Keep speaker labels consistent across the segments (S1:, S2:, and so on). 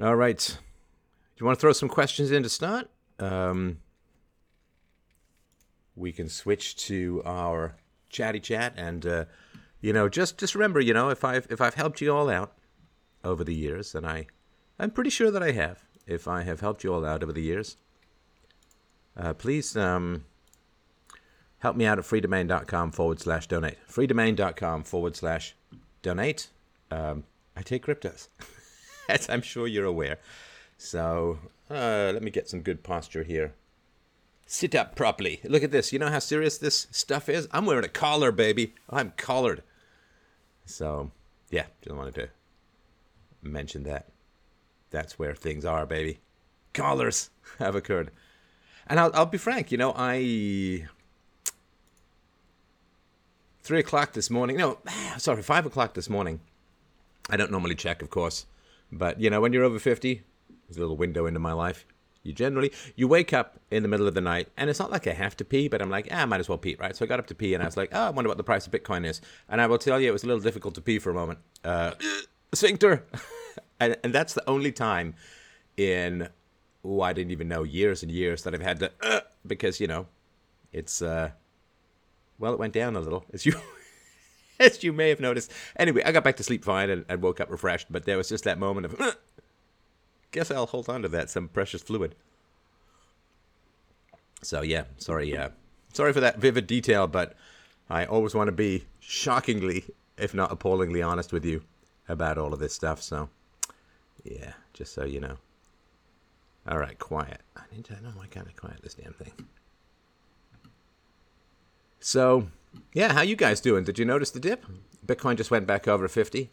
S1: All right. Do you want to throw some questions in to start? Um, we can switch to our chatty chat, and uh, you know, just just remember, you know, if I've if I've helped you all out over the years, and I, I'm pretty sure that I have. If I have helped you all out over the years, uh, please um, help me out at freedomain.com forward slash donate. Freedomain.com forward slash donate. Um, I take cryptos, as I'm sure you're aware. So uh, let me get some good posture here. Sit up properly. Look at this. You know how serious this stuff is? I'm wearing a collar, baby. I'm collared. So, yeah, just wanted to mention that. That's where things are, baby. Collars have occurred. And I'll, I'll be frank, you know, I. Three o'clock this morning. No, sorry, five o'clock this morning. I don't normally check, of course. But, you know, when you're over 50, there's a little window into my life. You generally you wake up in the middle of the night, and it's not like I have to pee, but I'm like, ah, I might as well pee, right? So I got up to pee, and I was like, oh, I wonder what the price of Bitcoin is. And I will tell you, it was a little difficult to pee for a moment. Uh, sphincter, and, and that's the only time in oh, I didn't even know years and years that I've had to uh, because you know, it's uh, well, it went down a little It's you. As you may have noticed. Anyway, I got back to sleep fine and, and woke up refreshed, but there was just that moment of, guess I'll hold on to that some precious fluid. So yeah, sorry, uh, sorry for that vivid detail, but I always want to be shockingly, if not appallingly, honest with you about all of this stuff. So yeah, just so you know. All right, quiet. I need to know why can't quiet this damn thing. So yeah, how you guys doing? Did you notice the dip? Bitcoin just went back over 50.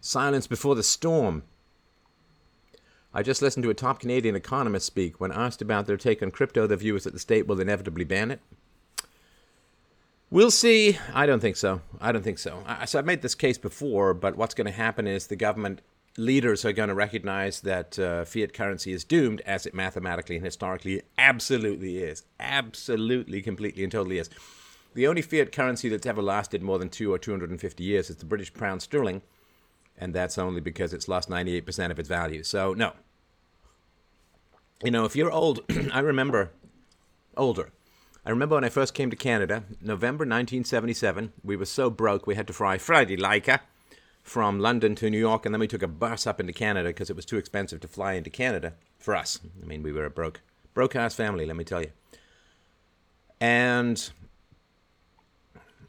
S1: Silence before the storm. I just listened to a top Canadian economist speak. When asked about their take on crypto, the view is that the state will inevitably ban it. We'll see. I don't think so. I don't think so. I, so I've made this case before, but what's going to happen is the government leaders are going to recognize that uh, fiat currency is doomed, as it mathematically and historically absolutely is. Absolutely, completely, and totally is. The only fiat currency that's ever lasted more than two or 250 years is the British pound sterling and that's only because it's lost 98% of its value. So, no. You know, if you're old, I remember older. I remember when I first came to Canada, November 1977. We were so broke we had to fly Freddie Laker from London to New York, and then we took a bus up into Canada because it was too expensive to fly into Canada for us. I mean, we were a broke, broke ass family, let me tell you. And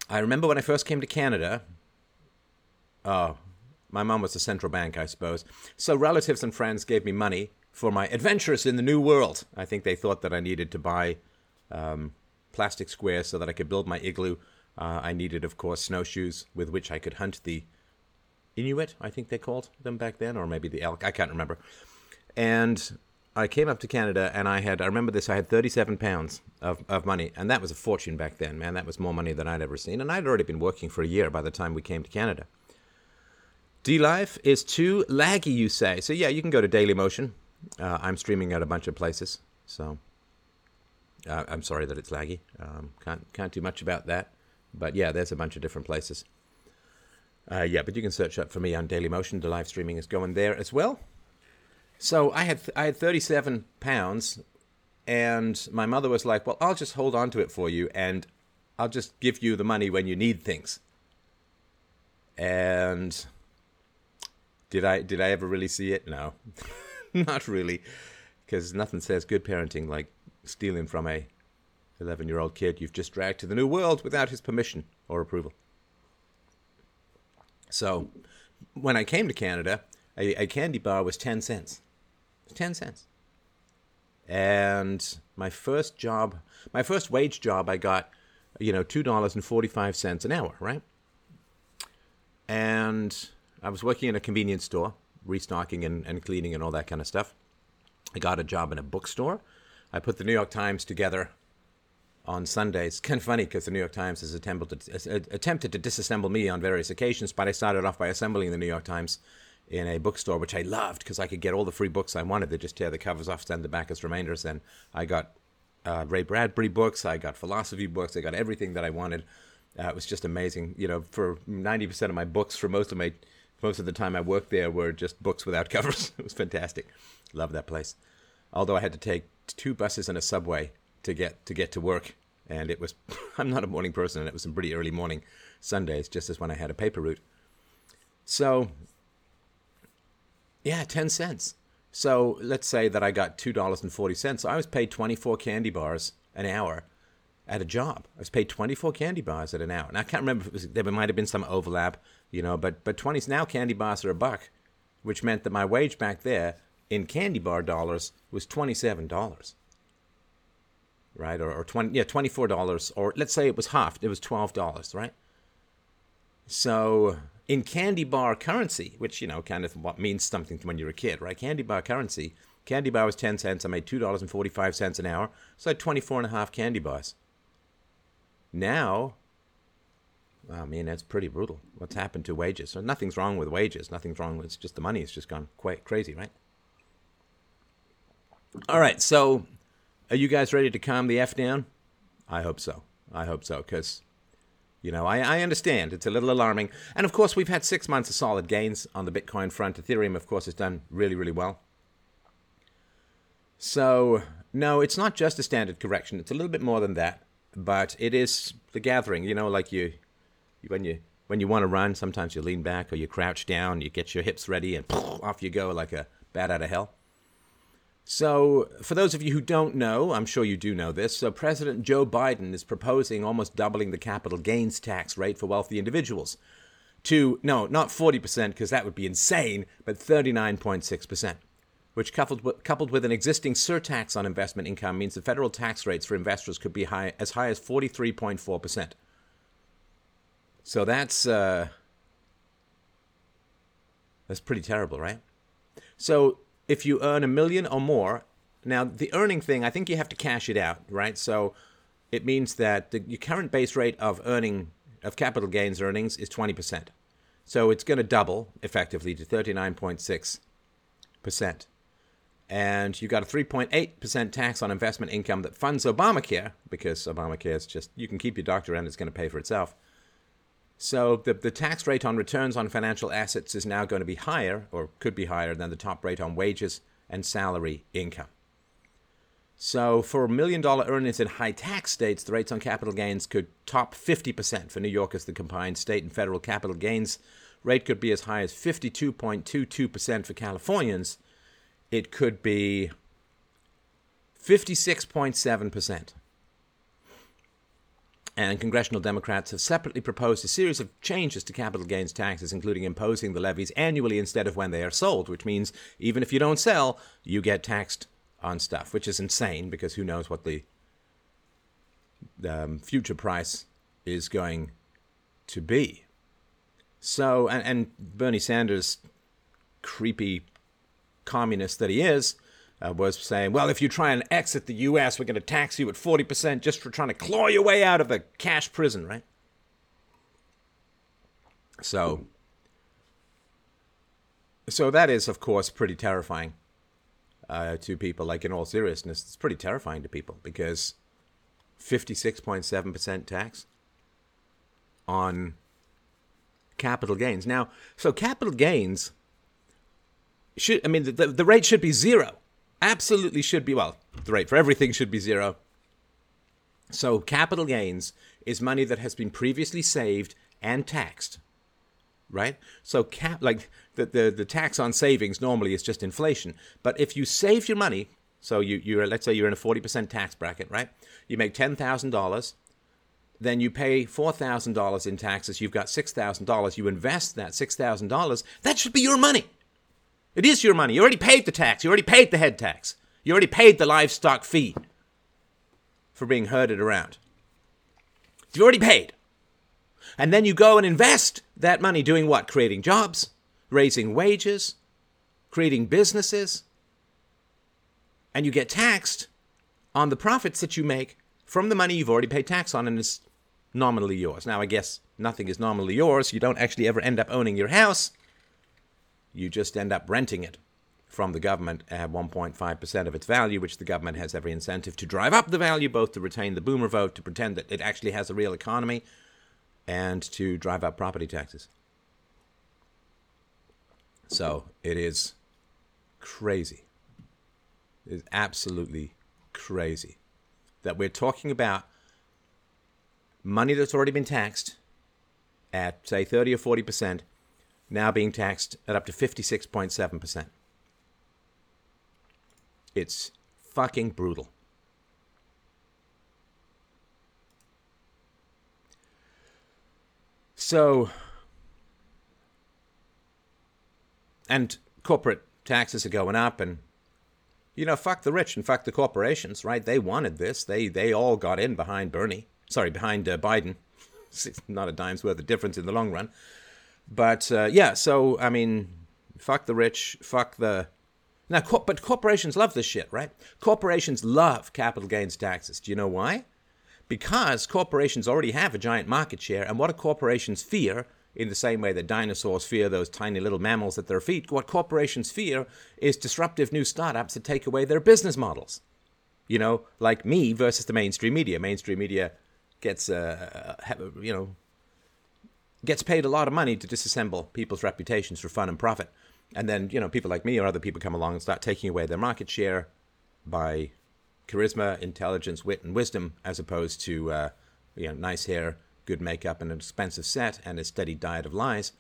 S1: I remember when I first came to Canada. Oh, my mom was the central bank, I suppose. So relatives and friends gave me money for my adventures in the new world. I think they thought that I needed to buy um, plastic squares so that I could build my igloo. Uh, I needed, of course, snowshoes with which I could hunt the Inuit, I think they called them back then, or maybe the elk. I can't remember. And I came up to Canada and I had, I remember this, I had 37 pounds of, of money. And that was a fortune back then, man. That was more money than I'd ever seen. And I'd already been working for a year by the time we came to Canada. DLive is too laggy, you say. So yeah, you can go to Dailymotion. Uh, I'm streaming at a bunch of places, so uh, I'm sorry that it's laggy. Um, can't can't do much about that. But yeah, there's a bunch of different places. Uh, yeah, but you can search up for me on Dailymotion. The live streaming is going there as well. So I had I had 37 pounds, and my mother was like, "Well, I'll just hold on to it for you, and I'll just give you the money when you need things." And did I did I ever really see it? No, not really, because nothing says good parenting like stealing from a 11 year old kid you've just dragged to the new world without his permission or approval. So, when I came to Canada, a, a candy bar was 10 cents. 10 cents. And my first job, my first wage job, I got, you know, $2.45 an hour, right? And I was working in a convenience store, restocking and, and cleaning and all that kind of stuff. I got a job in a bookstore. I put the New York Times together on Sundays. Kind of funny because the New York Times has attempted to, uh, attempted to disassemble me on various occasions, but I started off by assembling the New York Times in a bookstore, which I loved because I could get all the free books I wanted. They just tear the covers off, send the back as remainders, and I got uh, Ray Bradbury books, I got philosophy books, I got everything that I wanted. Uh, it was just amazing. You know, for 90% of my books, for most of my most of the time I worked there were just books without covers. it was fantastic. Love that place. Although I had to take two buses and a subway to get to get to work, and it was I'm not a morning person, and it was some pretty early morning Sundays, just as when I had a paper route. So, yeah, ten cents. So let's say that I got two dollars and forty cents. So I was paid twenty four candy bars an hour at a job. I was paid 24 candy bars at an hour. And I can't remember if was, there might have been some overlap, you know, but, but 20s now candy bars are a buck, which meant that my wage back there in candy bar dollars was $27. Right? Or, or 20, yeah, $24. Or let's say it was half, it was $12, right? So in candy bar currency, which, you know, kind of what means something when you're a kid, right? Candy bar currency, candy bar was 10 cents. I made $2.45 an hour. So I had 24 and a half candy bars. Now, oh, I mean, that's pretty brutal. What's happened to wages? So nothing's wrong with wages. Nothing's wrong. With, it's just the money has just gone quite crazy, right? All right. So, are you guys ready to calm the f down? I hope so. I hope so, because you know I, I understand it's a little alarming. And of course, we've had six months of solid gains on the Bitcoin front. Ethereum, of course, has done really, really well. So, no, it's not just a standard correction. It's a little bit more than that but it is the gathering. You know, like you, when you when you want to run, sometimes you lean back or you crouch down, you get your hips ready, and off you go like a bat out of hell. So, for those of you who don't know, I'm sure you do know this. So, President Joe Biden is proposing almost doubling the capital gains tax rate for wealthy individuals to, no, not 40%, because that would be insane, but 39.6% which coupled with, coupled with an existing surtax on investment income means the federal tax rates for investors could be high, as high as 43.4%. So that's uh, that's pretty terrible, right? So if you earn a million or more, now the earning thing, I think you have to cash it out, right? So it means that the your current base rate of earning of capital gains earnings is 20%. So it's going to double effectively to 39.6% and you got a 3.8% tax on investment income that funds Obamacare because Obamacare is just you can keep your doctor and it's going to pay for itself. So the the tax rate on returns on financial assets is now going to be higher or could be higher than the top rate on wages and salary income. So for million dollar earnings in high tax states, the rates on capital gains could top 50%. For New York as the combined state and federal capital gains rate could be as high as 52.22% for Californians it could be 56.7%. And congressional Democrats have separately proposed a series of changes to capital gains taxes, including imposing the levies annually instead of when they are sold, which means even if you don't sell, you get taxed on stuff, which is insane because who knows what the um, future price is going to be. So, and, and Bernie Sanders' creepy communist that he is, uh, was saying, well, if you try and exit the U.S., we're going to tax you at 40% just for trying to claw your way out of the cash prison, right? So, so that is, of course, pretty terrifying uh, to people. Like, in all seriousness, it's pretty terrifying to people because 56.7% tax on capital gains. Now, so capital gains should I mean the, the rate should be zero. Absolutely should be well, the rate for everything should be zero. So capital gains is money that has been previously saved and taxed. Right? So cap like the, the, the tax on savings normally is just inflation. But if you save your money, so you you're let's say you're in a forty percent tax bracket, right? You make ten thousand dollars, then you pay $4,000 in taxes, you've got $6,000, you invest that $6,000, that should be your money. It is your money. You already paid the tax. You already paid the head tax. You already paid the livestock fee for being herded around. You've already paid. And then you go and invest that money doing what? Creating jobs, raising wages, creating businesses. And you get taxed on the profits that you make from the money you've already paid tax on and is nominally yours. Now, I guess nothing is nominally yours. You don't actually ever end up owning your house you just end up renting it from the government at 1.5% of its value, which the government has every incentive to drive up the value, both to retain the boomer vote, to pretend that it actually has a real economy, and to drive up property taxes. So it is crazy. It is absolutely crazy that we're talking about money that's already been taxed at, say, 30 or 40%, now being taxed at up to 56.7%. It's fucking brutal. So, and corporate taxes are going up, and you know, fuck the rich and fuck the corporations, right? They wanted this. They they all got in behind Bernie. Sorry, behind uh, Biden. It's not a dime's worth of difference in the long run. But uh, yeah, so I mean, fuck the rich, fuck the now. But corporations love this shit, right? Corporations love capital gains taxes. Do you know why? Because corporations already have a giant market share, and what do corporations fear? In the same way that dinosaurs fear those tiny little mammals at their feet, what corporations fear is disruptive new startups that take away their business models. You know, like me versus the mainstream media. Mainstream media gets, uh, you know, gets paid a lot of money to disassemble people's reputations for fun and profit. And then, you know, people like me or other people come along and start taking away their market share by charisma, intelligence, wit, and wisdom, as opposed to, uh, you know, nice hair, good makeup, and an expensive set, and a steady diet of lies.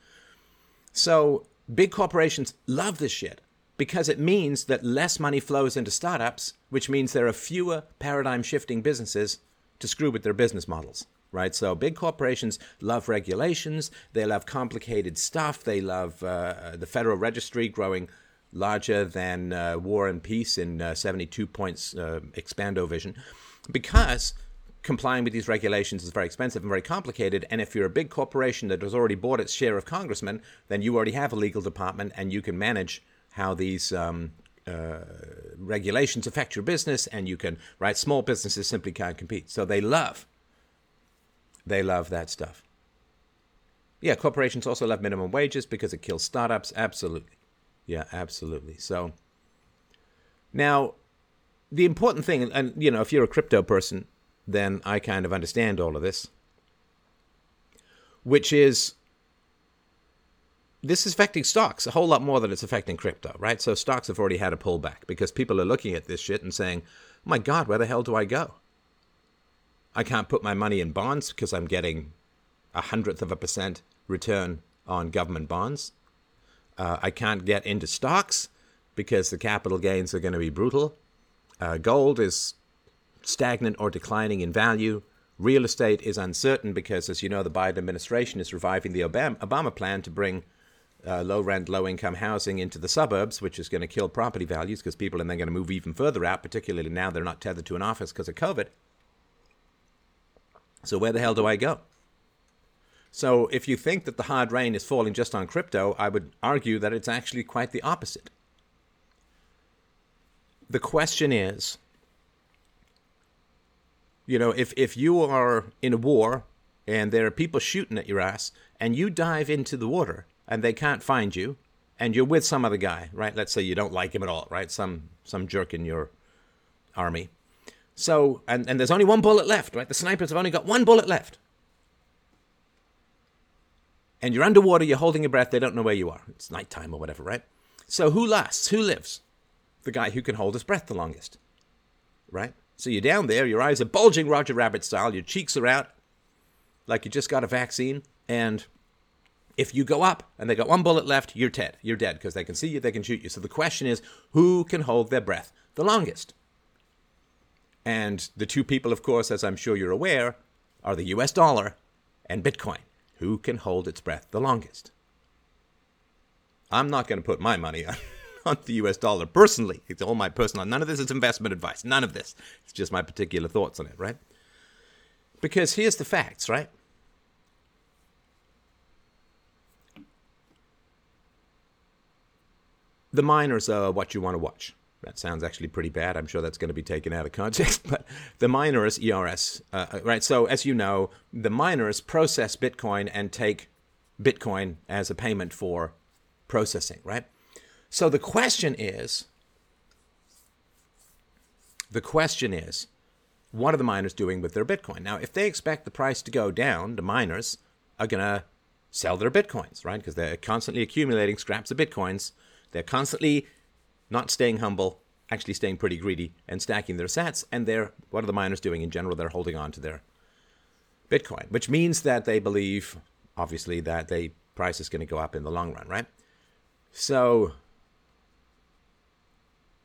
S1: So big corporations love this shit because it means that less money flows into startups, which means there are fewer paradigm shifting businesses to screw with their business models, right? So big corporations love regulations, they love complicated stuff, they love uh, the Federal Registry growing larger than uh, War and Peace in uh, 72 points uh, expando vision, because complying with these regulations is very expensive and very complicated. And if you're a big corporation that has already bought its share of congressmen, then you already have a legal department and you can manage how these um, uh, regulations affect your business, and you can, right? Small businesses simply can't compete. So they love, they love that stuff. Yeah, corporations also love minimum wages because it kills startups. Absolutely. Yeah, absolutely. So now, the important thing, and you know, if you're a crypto person, then I kind of understand all of this, which is this is affecting stocks a whole lot more than it's affecting crypto, right? So stocks have already had a pullback because people are looking at this shit and saying, my God, where the hell do I go? I can't put my money in bonds because I'm getting a hundredth of a percent return on government bonds. Uh, I can't get into stocks because the capital gains are going to be brutal. Uh, gold is stagnant or declining in value. Real estate is uncertain because, as you know, the Biden administration is reviving the Obama plan to bring uh, low rent, low income housing into the suburbs, which is going to kill property values because people are then going to move even further out, particularly now they're not tethered to an office because of COVID. So, where the hell do I go? So, if you think that the hard rain is falling just on crypto, I would argue that it's actually quite the opposite. The question is you know, if, if you are in a war and there are people shooting at your ass and you dive into the water, and they can't find you, and you're with some other guy, right? Let's say you don't like him at all, right? Some some jerk in your army. So and, and there's only one bullet left, right? The snipers have only got one bullet left. And you're underwater, you're holding your breath, they don't know where you are. It's nighttime or whatever, right? So who lasts? Who lives? The guy who can hold his breath the longest. Right? So you're down there, your eyes are bulging Roger Rabbit style, your cheeks are out, like you just got a vaccine, and if you go up and they got one bullet left, you're dead. You're dead because they can see you, they can shoot you. So the question is, who can hold their breath the longest? And the two people, of course, as I'm sure you're aware, are the US dollar and Bitcoin. Who can hold its breath the longest? I'm not going to put my money on, on the US dollar personally. It's all my personal. None of this is investment advice. None of this. It's just my particular thoughts on it, right? Because here's the facts, right? the miners are what you want to watch. That sounds actually pretty bad. I'm sure that's going to be taken out of context. But the miners, ERS, uh, uh, right? So, as you know, the miners process Bitcoin and take Bitcoin as a payment for processing, right? So the question is the question is, what are the miners doing with their Bitcoin? Now, if they expect the price to go down, the miners are going to sell their bitcoins, right? Because they're constantly accumulating scraps of bitcoins. They're constantly not staying humble, actually staying pretty greedy and stacking their sats. And they're, what are the miners doing in general? They're holding on to their Bitcoin, which means that they believe, obviously, that the price is going to go up in the long run, right? So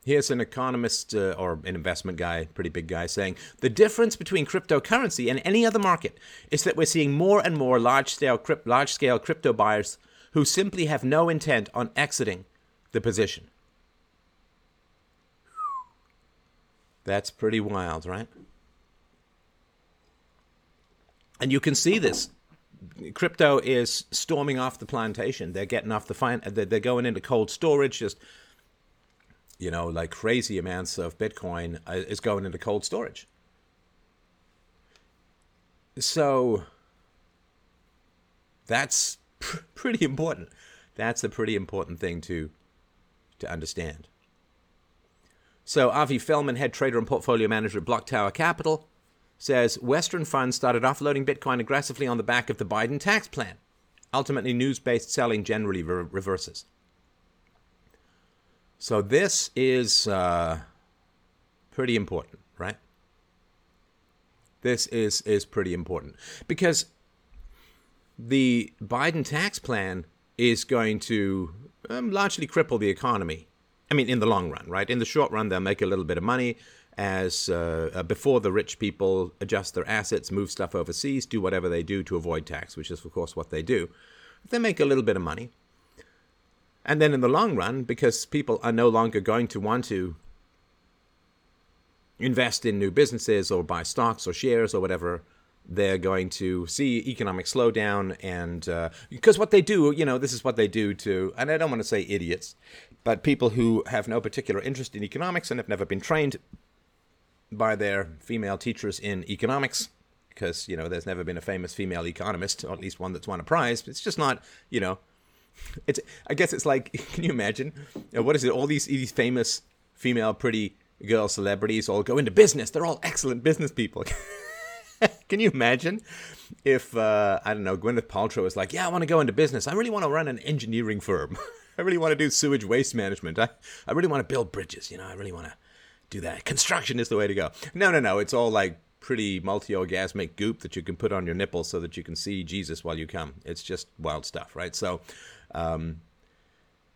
S1: here's an economist uh, or an investment guy, pretty big guy, saying the difference between cryptocurrency and any other market is that we're seeing more and more large-scale, large-scale crypto buyers who simply have no intent on exiting the position. That's pretty wild, right? And you can see this. Crypto is storming off the plantation. They're getting off the fine. They're going into cold storage. Just you know, like crazy amounts of Bitcoin uh, is going into cold storage. So that's pr- pretty important. That's a pretty important thing to to understand. So Avi Felman, head trader and portfolio manager at BlockTower Capital, says Western funds started offloading Bitcoin aggressively on the back of the Biden tax plan. Ultimately, news based selling generally re- reverses. So, this is uh, pretty important, right? This is, is pretty important because the Biden tax plan is going to um, largely cripple the economy. I mean, in the long run, right? In the short run, they'll make a little bit of money as uh, uh, before the rich people adjust their assets, move stuff overseas, do whatever they do to avoid tax, which is, of course, what they do. They make a little bit of money. And then in the long run, because people are no longer going to want to invest in new businesses or buy stocks or shares or whatever, they're going to see economic slowdown. And uh, because what they do, you know, this is what they do to, and I don't want to say idiots, but people who have no particular interest in economics and have never been trained by their female teachers in economics because you know there's never been a famous female economist or at least one that's won a prize it's just not you know it's i guess it's like can you imagine you know, what is it all these these famous female pretty girl celebrities all go into business they're all excellent business people can you imagine if uh, i don't know gwyneth paltrow was like yeah i want to go into business i really want to run an engineering firm i really want to do sewage waste management i, I really want to build bridges you know i really want to do that. Construction is the way to go. No, no, no. It's all like pretty multi-orgasmic goop that you can put on your nipples so that you can see Jesus while you come. It's just wild stuff, right? So, um,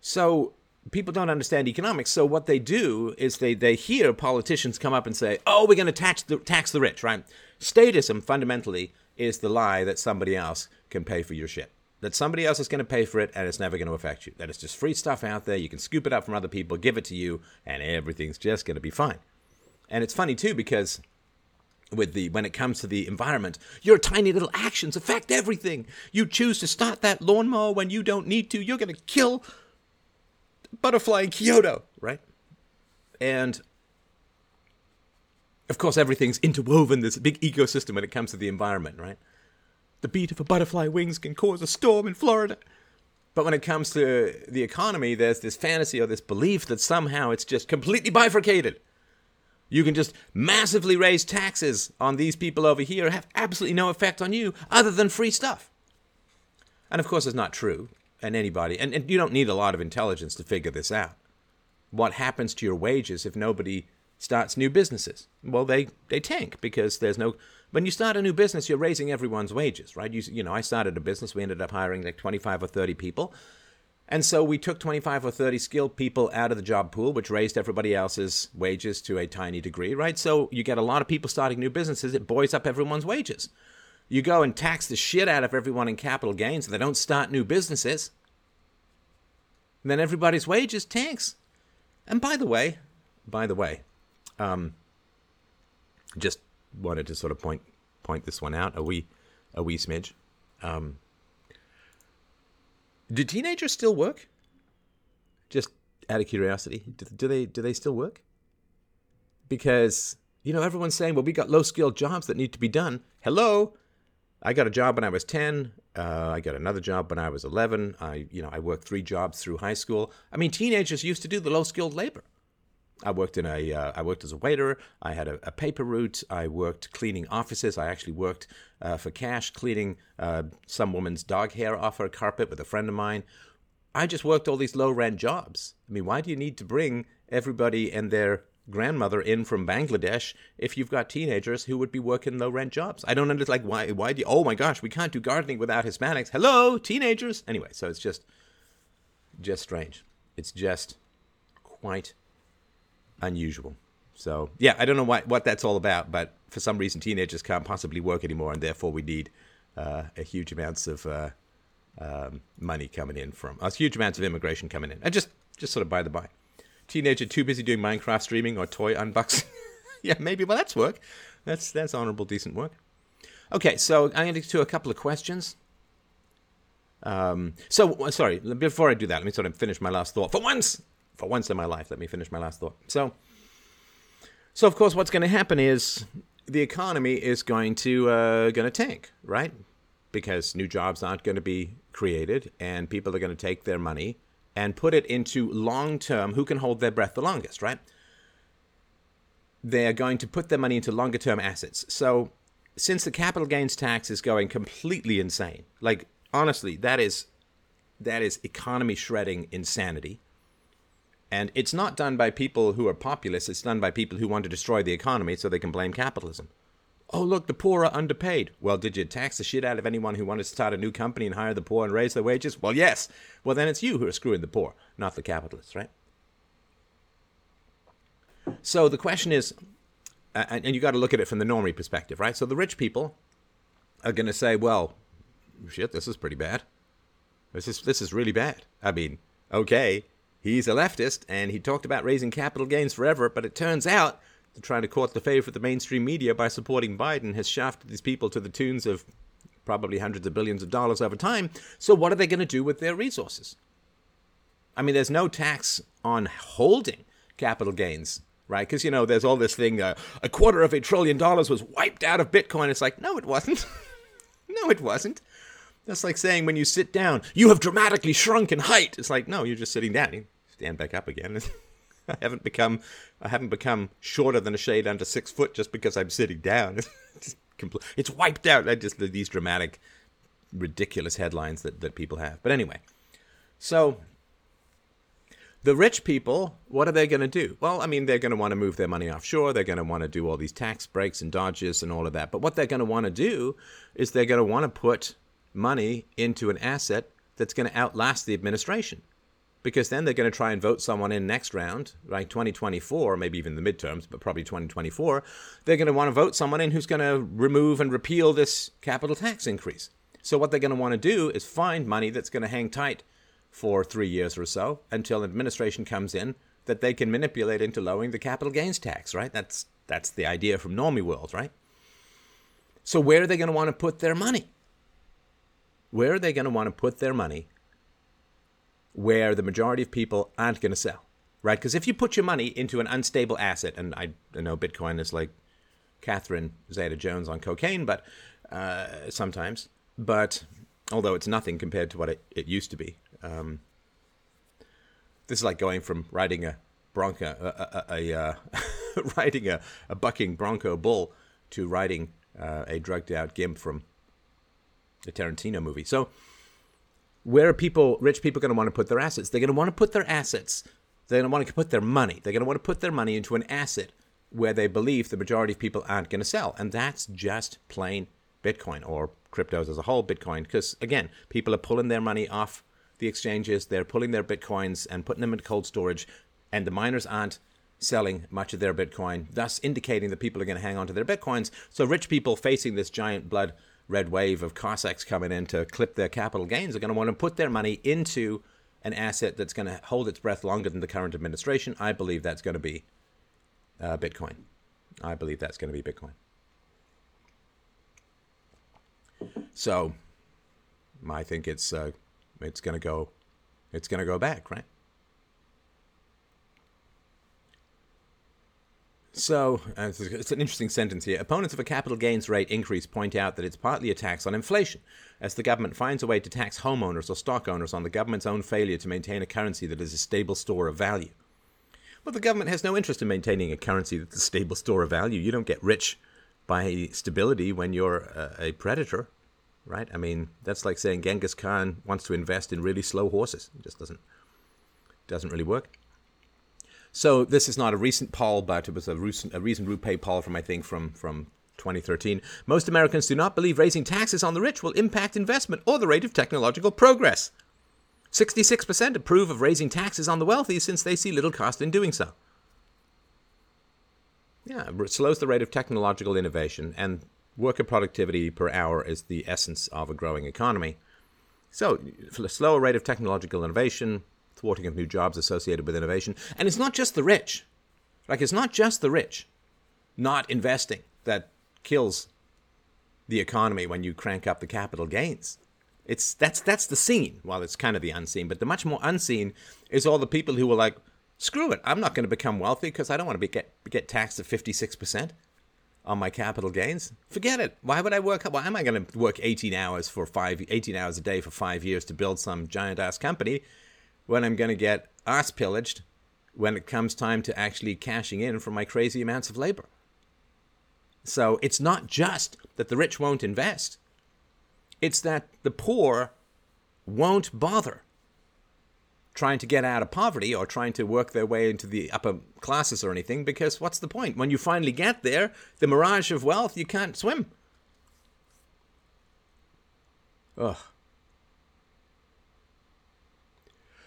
S1: so people don't understand economics. So what they do is they they hear politicians come up and say, "Oh, we're going to tax the tax the rich," right? Statism fundamentally is the lie that somebody else can pay for your shit that somebody else is going to pay for it and it's never going to affect you. That it's just free stuff out there. You can scoop it up from other people, give it to you, and everything's just going to be fine. And it's funny too because with the when it comes to the environment, your tiny little actions affect everything. You choose to start that lawnmower when you don't need to, you're going to kill butterfly in Kyoto, right? And of course, everything's interwoven this big ecosystem when it comes to the environment, right? the beat of a butterfly wings can cause a storm in Florida. But when it comes to the economy, there's this fantasy or this belief that somehow it's just completely bifurcated. You can just massively raise taxes on these people over here, have absolutely no effect on you other than free stuff. And of course, it's not true. And anybody, and, and you don't need a lot of intelligence to figure this out. What happens to your wages if nobody starts new businesses? Well, they, they tank because there's no when you start a new business, you're raising everyone's wages, right? You, you know, I started a business. We ended up hiring like 25 or 30 people. And so we took 25 or 30 skilled people out of the job pool, which raised everybody else's wages to a tiny degree, right? So you get a lot of people starting new businesses. It buoys up everyone's wages. You go and tax the shit out of everyone in capital gains so they don't start new businesses. And then everybody's wages tanks. And by the way, by the way, um, just wanted to sort of point point this one out a wee a wee smidge. Um, do teenagers still work? Just out of curiosity, do, do they do they still work? Because you know everyone's saying, well, we got low skilled jobs that need to be done. Hello, I got a job when I was ten. Uh, I got another job when I was eleven. I you know I worked three jobs through high school. I mean, teenagers used to do the low skilled labor. I worked in a uh, I worked as a waiter. I had a, a, paper route. I worked cleaning offices. I actually worked uh, for cash cleaning uh, some woman's dog hair off her carpet with a friend of mine. I just worked all these low rent jobs. I mean, why do you need to bring everybody and their grandmother in from Bangladesh if you've got teenagers who would be working low rent jobs? I don't understand. Like, why? Why do? You, oh my gosh, we can't do gardening without Hispanics. Hello, teenagers. Anyway, so it's just, just strange. It's just quite unusual. So yeah, I don't know what what that's all about, but for some reason teenagers can't possibly work anymore, and therefore we need uh, a huge amounts of uh, um, money coming in from us, huge amounts of immigration coming in. And just just sort of by the by, teenager too busy doing Minecraft streaming or toy unboxing. yeah, maybe. Well, that's work. That's that's honorable, decent work. Okay, so I'm going to do a couple of questions. Um, so sorry, before I do that, let me sort of finish my last thought. For once, for once in my life, let me finish my last thought. So, so of course, what's going to happen is the economy is going to uh, going to tank, right? Because new jobs aren't going to be created, and people are going to take their money and put it into long term. Who can hold their breath the longest, right? They are going to put their money into longer term assets. So, since the capital gains tax is going completely insane, like honestly, that is that is economy shredding insanity. And it's not done by people who are populists, it's done by people who want to destroy the economy so they can blame capitalism. Oh, look, the poor are underpaid. Well, did you tax the shit out of anyone who wanted to start a new company and hire the poor and raise their wages? Well, yes. Well, then it's you who are screwing the poor, not the capitalists, right? So the question is, and you got to look at it from the normie perspective, right? So the rich people are going to say, well, shit, this is pretty bad. This is this is really bad. I mean, okay, He's a leftist, and he talked about raising capital gains forever, but it turns out that trying to court the favor of the mainstream media by supporting Biden has shafted these people to the tunes of probably hundreds of billions of dollars over time. So, what are they going to do with their resources? I mean, there's no tax on holding capital gains, right? Because, you know, there's all this thing uh, a quarter of a trillion dollars was wiped out of Bitcoin. It's like, no, it wasn't. no, it wasn't. That's like saying when you sit down, you have dramatically shrunk in height. It's like, no, you're just sitting down stand back up again. I haven't become I haven't become shorter than a shade under six foot just because I'm sitting down. it's wiped out. I just these dramatic, ridiculous headlines that, that people have. But anyway, so the rich people, what are they going to do? Well, I mean, they're going to want to move their money offshore. They're going to want to do all these tax breaks and dodges and all of that. But what they're going to want to do is they're going to want to put money into an asset that's going to outlast the administration because then they're going to try and vote someone in next round, right? 2024, maybe even the midterms, but probably 2024. They're going to want to vote someone in who's going to remove and repeal this capital tax increase. So, what they're going to want to do is find money that's going to hang tight for three years or so until an administration comes in that they can manipulate into lowering the capital gains tax, right? That's, that's the idea from Normie World, right? So, where are they going to want to put their money? Where are they going to want to put their money where the majority of people aren't going to sell, right? Because if you put your money into an unstable asset, and I, I know Bitcoin is like Catherine Zeta Jones on cocaine, but uh, sometimes, but although it's nothing compared to what it, it used to be. Um, this is like going from riding a bronco, a, a, a uh, riding a, a bucking bronco bull to riding uh, a drugged out gimp from the Tarantino movie. So where are people, rich people, going to want to put their assets? They're going to want to put their assets. They're going to want to put their money. They're going to want to put their money into an asset where they believe the majority of people aren't going to sell, and that's just plain Bitcoin or cryptos as a whole. Bitcoin, because again, people are pulling their money off the exchanges. They're pulling their bitcoins and putting them in cold storage, and the miners aren't selling much of their Bitcoin, thus indicating that people are going to hang on to their Bitcoins. So rich people facing this giant blood red wave of Cossacks coming in to clip their capital gains are going to want to put their money into an asset that's going to hold its breath longer than the current administration. I believe that's going to be uh, Bitcoin. I believe that's going to be Bitcoin. So, I think it's uh, it's going to go it's going to go back, right? So, uh, it's an interesting sentence here. Opponents of a capital gains rate increase point out that it's partly a tax on inflation, as the government finds a way to tax homeowners or stock owners on the government's own failure to maintain a currency that is a stable store of value. Well, the government has no interest in maintaining a currency that's a stable store of value. You don't get rich by stability when you're a, a predator, right? I mean, that's like saying Genghis Khan wants to invest in really slow horses. It just doesn't doesn't really work. So this is not a recent poll, but it was a recent a recent RuPay poll from I think from from 2013. Most Americans do not believe raising taxes on the rich will impact investment or the rate of technological progress. 66% approve of raising taxes on the wealthy since they see little cost in doing so. Yeah, it slows the rate of technological innovation, and worker productivity per hour is the essence of a growing economy. So, a slower rate of technological innovation, thwarting of new jobs associated with innovation, and it's not just the rich. Like, it's not just the rich not investing that kills the economy when you crank up the capital gains. It's that's that's the scene. Well, it's kind of the unseen, but the much more unseen is all the people who were like, "Screw it, I'm not going to become wealthy because I don't want to get get taxed at 56 percent on my capital gains. Forget it. Why would I work? Why am I going to work 18 hours for five 18 hours a day for five years to build some giant ass company when I'm going to get ass pillaged when it comes time to actually cashing in for my crazy amounts of labor?" So it's not just that the rich won't invest it's that the poor won't bother trying to get out of poverty or trying to work their way into the upper classes or anything because what's the point? When you finally get there, the mirage of wealth, you can't swim. Ugh.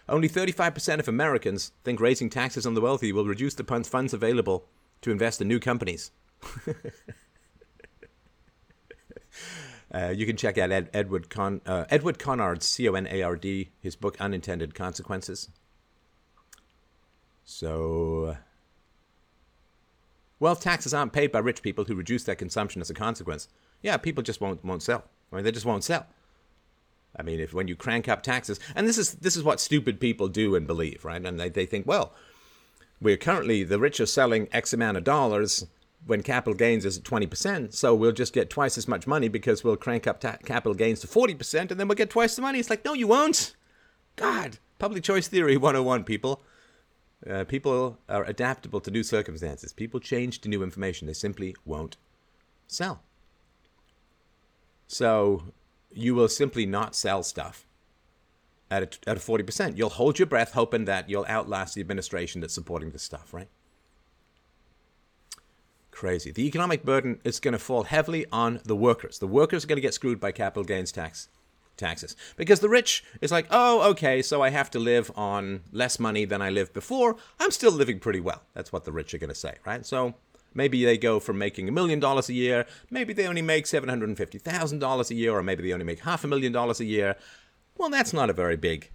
S1: Only 35% of Americans think raising taxes on the wealthy will reduce the funds available to invest in new companies. Uh, you can check out Ed, Edward Con, uh, Edward Conard's C O N A R D, his book Unintended Consequences. So, wealth taxes aren't paid by rich people who reduce their consumption as a consequence. Yeah, people just won't won't sell. I mean, they just won't sell. I mean, if when you crank up taxes, and this is this is what stupid people do and believe, right? And they, they think, well, we're currently the rich are selling X amount of dollars when capital gains is at 20%, so we'll just get twice as much money because we'll crank up ta- capital gains to 40% and then we'll get twice the money. It's like, no, you won't. God, public choice theory 101, people. Uh, people are adaptable to new circumstances. People change to new information. They simply won't sell. So you will simply not sell stuff at a, at a 40%. You'll hold your breath hoping that you'll outlast the administration that's supporting this stuff, right? crazy. The economic burden is going to fall heavily on the workers. The workers are going to get screwed by capital gains tax taxes because the rich is like, oh, okay, so I have to live on less money than I lived before. I'm still living pretty well. That's what the rich are going to say, right? So maybe they go from making a million dollars a year, maybe they only make seven hundred and fifty thousand dollars a year, or maybe they only make half a million dollars a year. Well, that's not a very big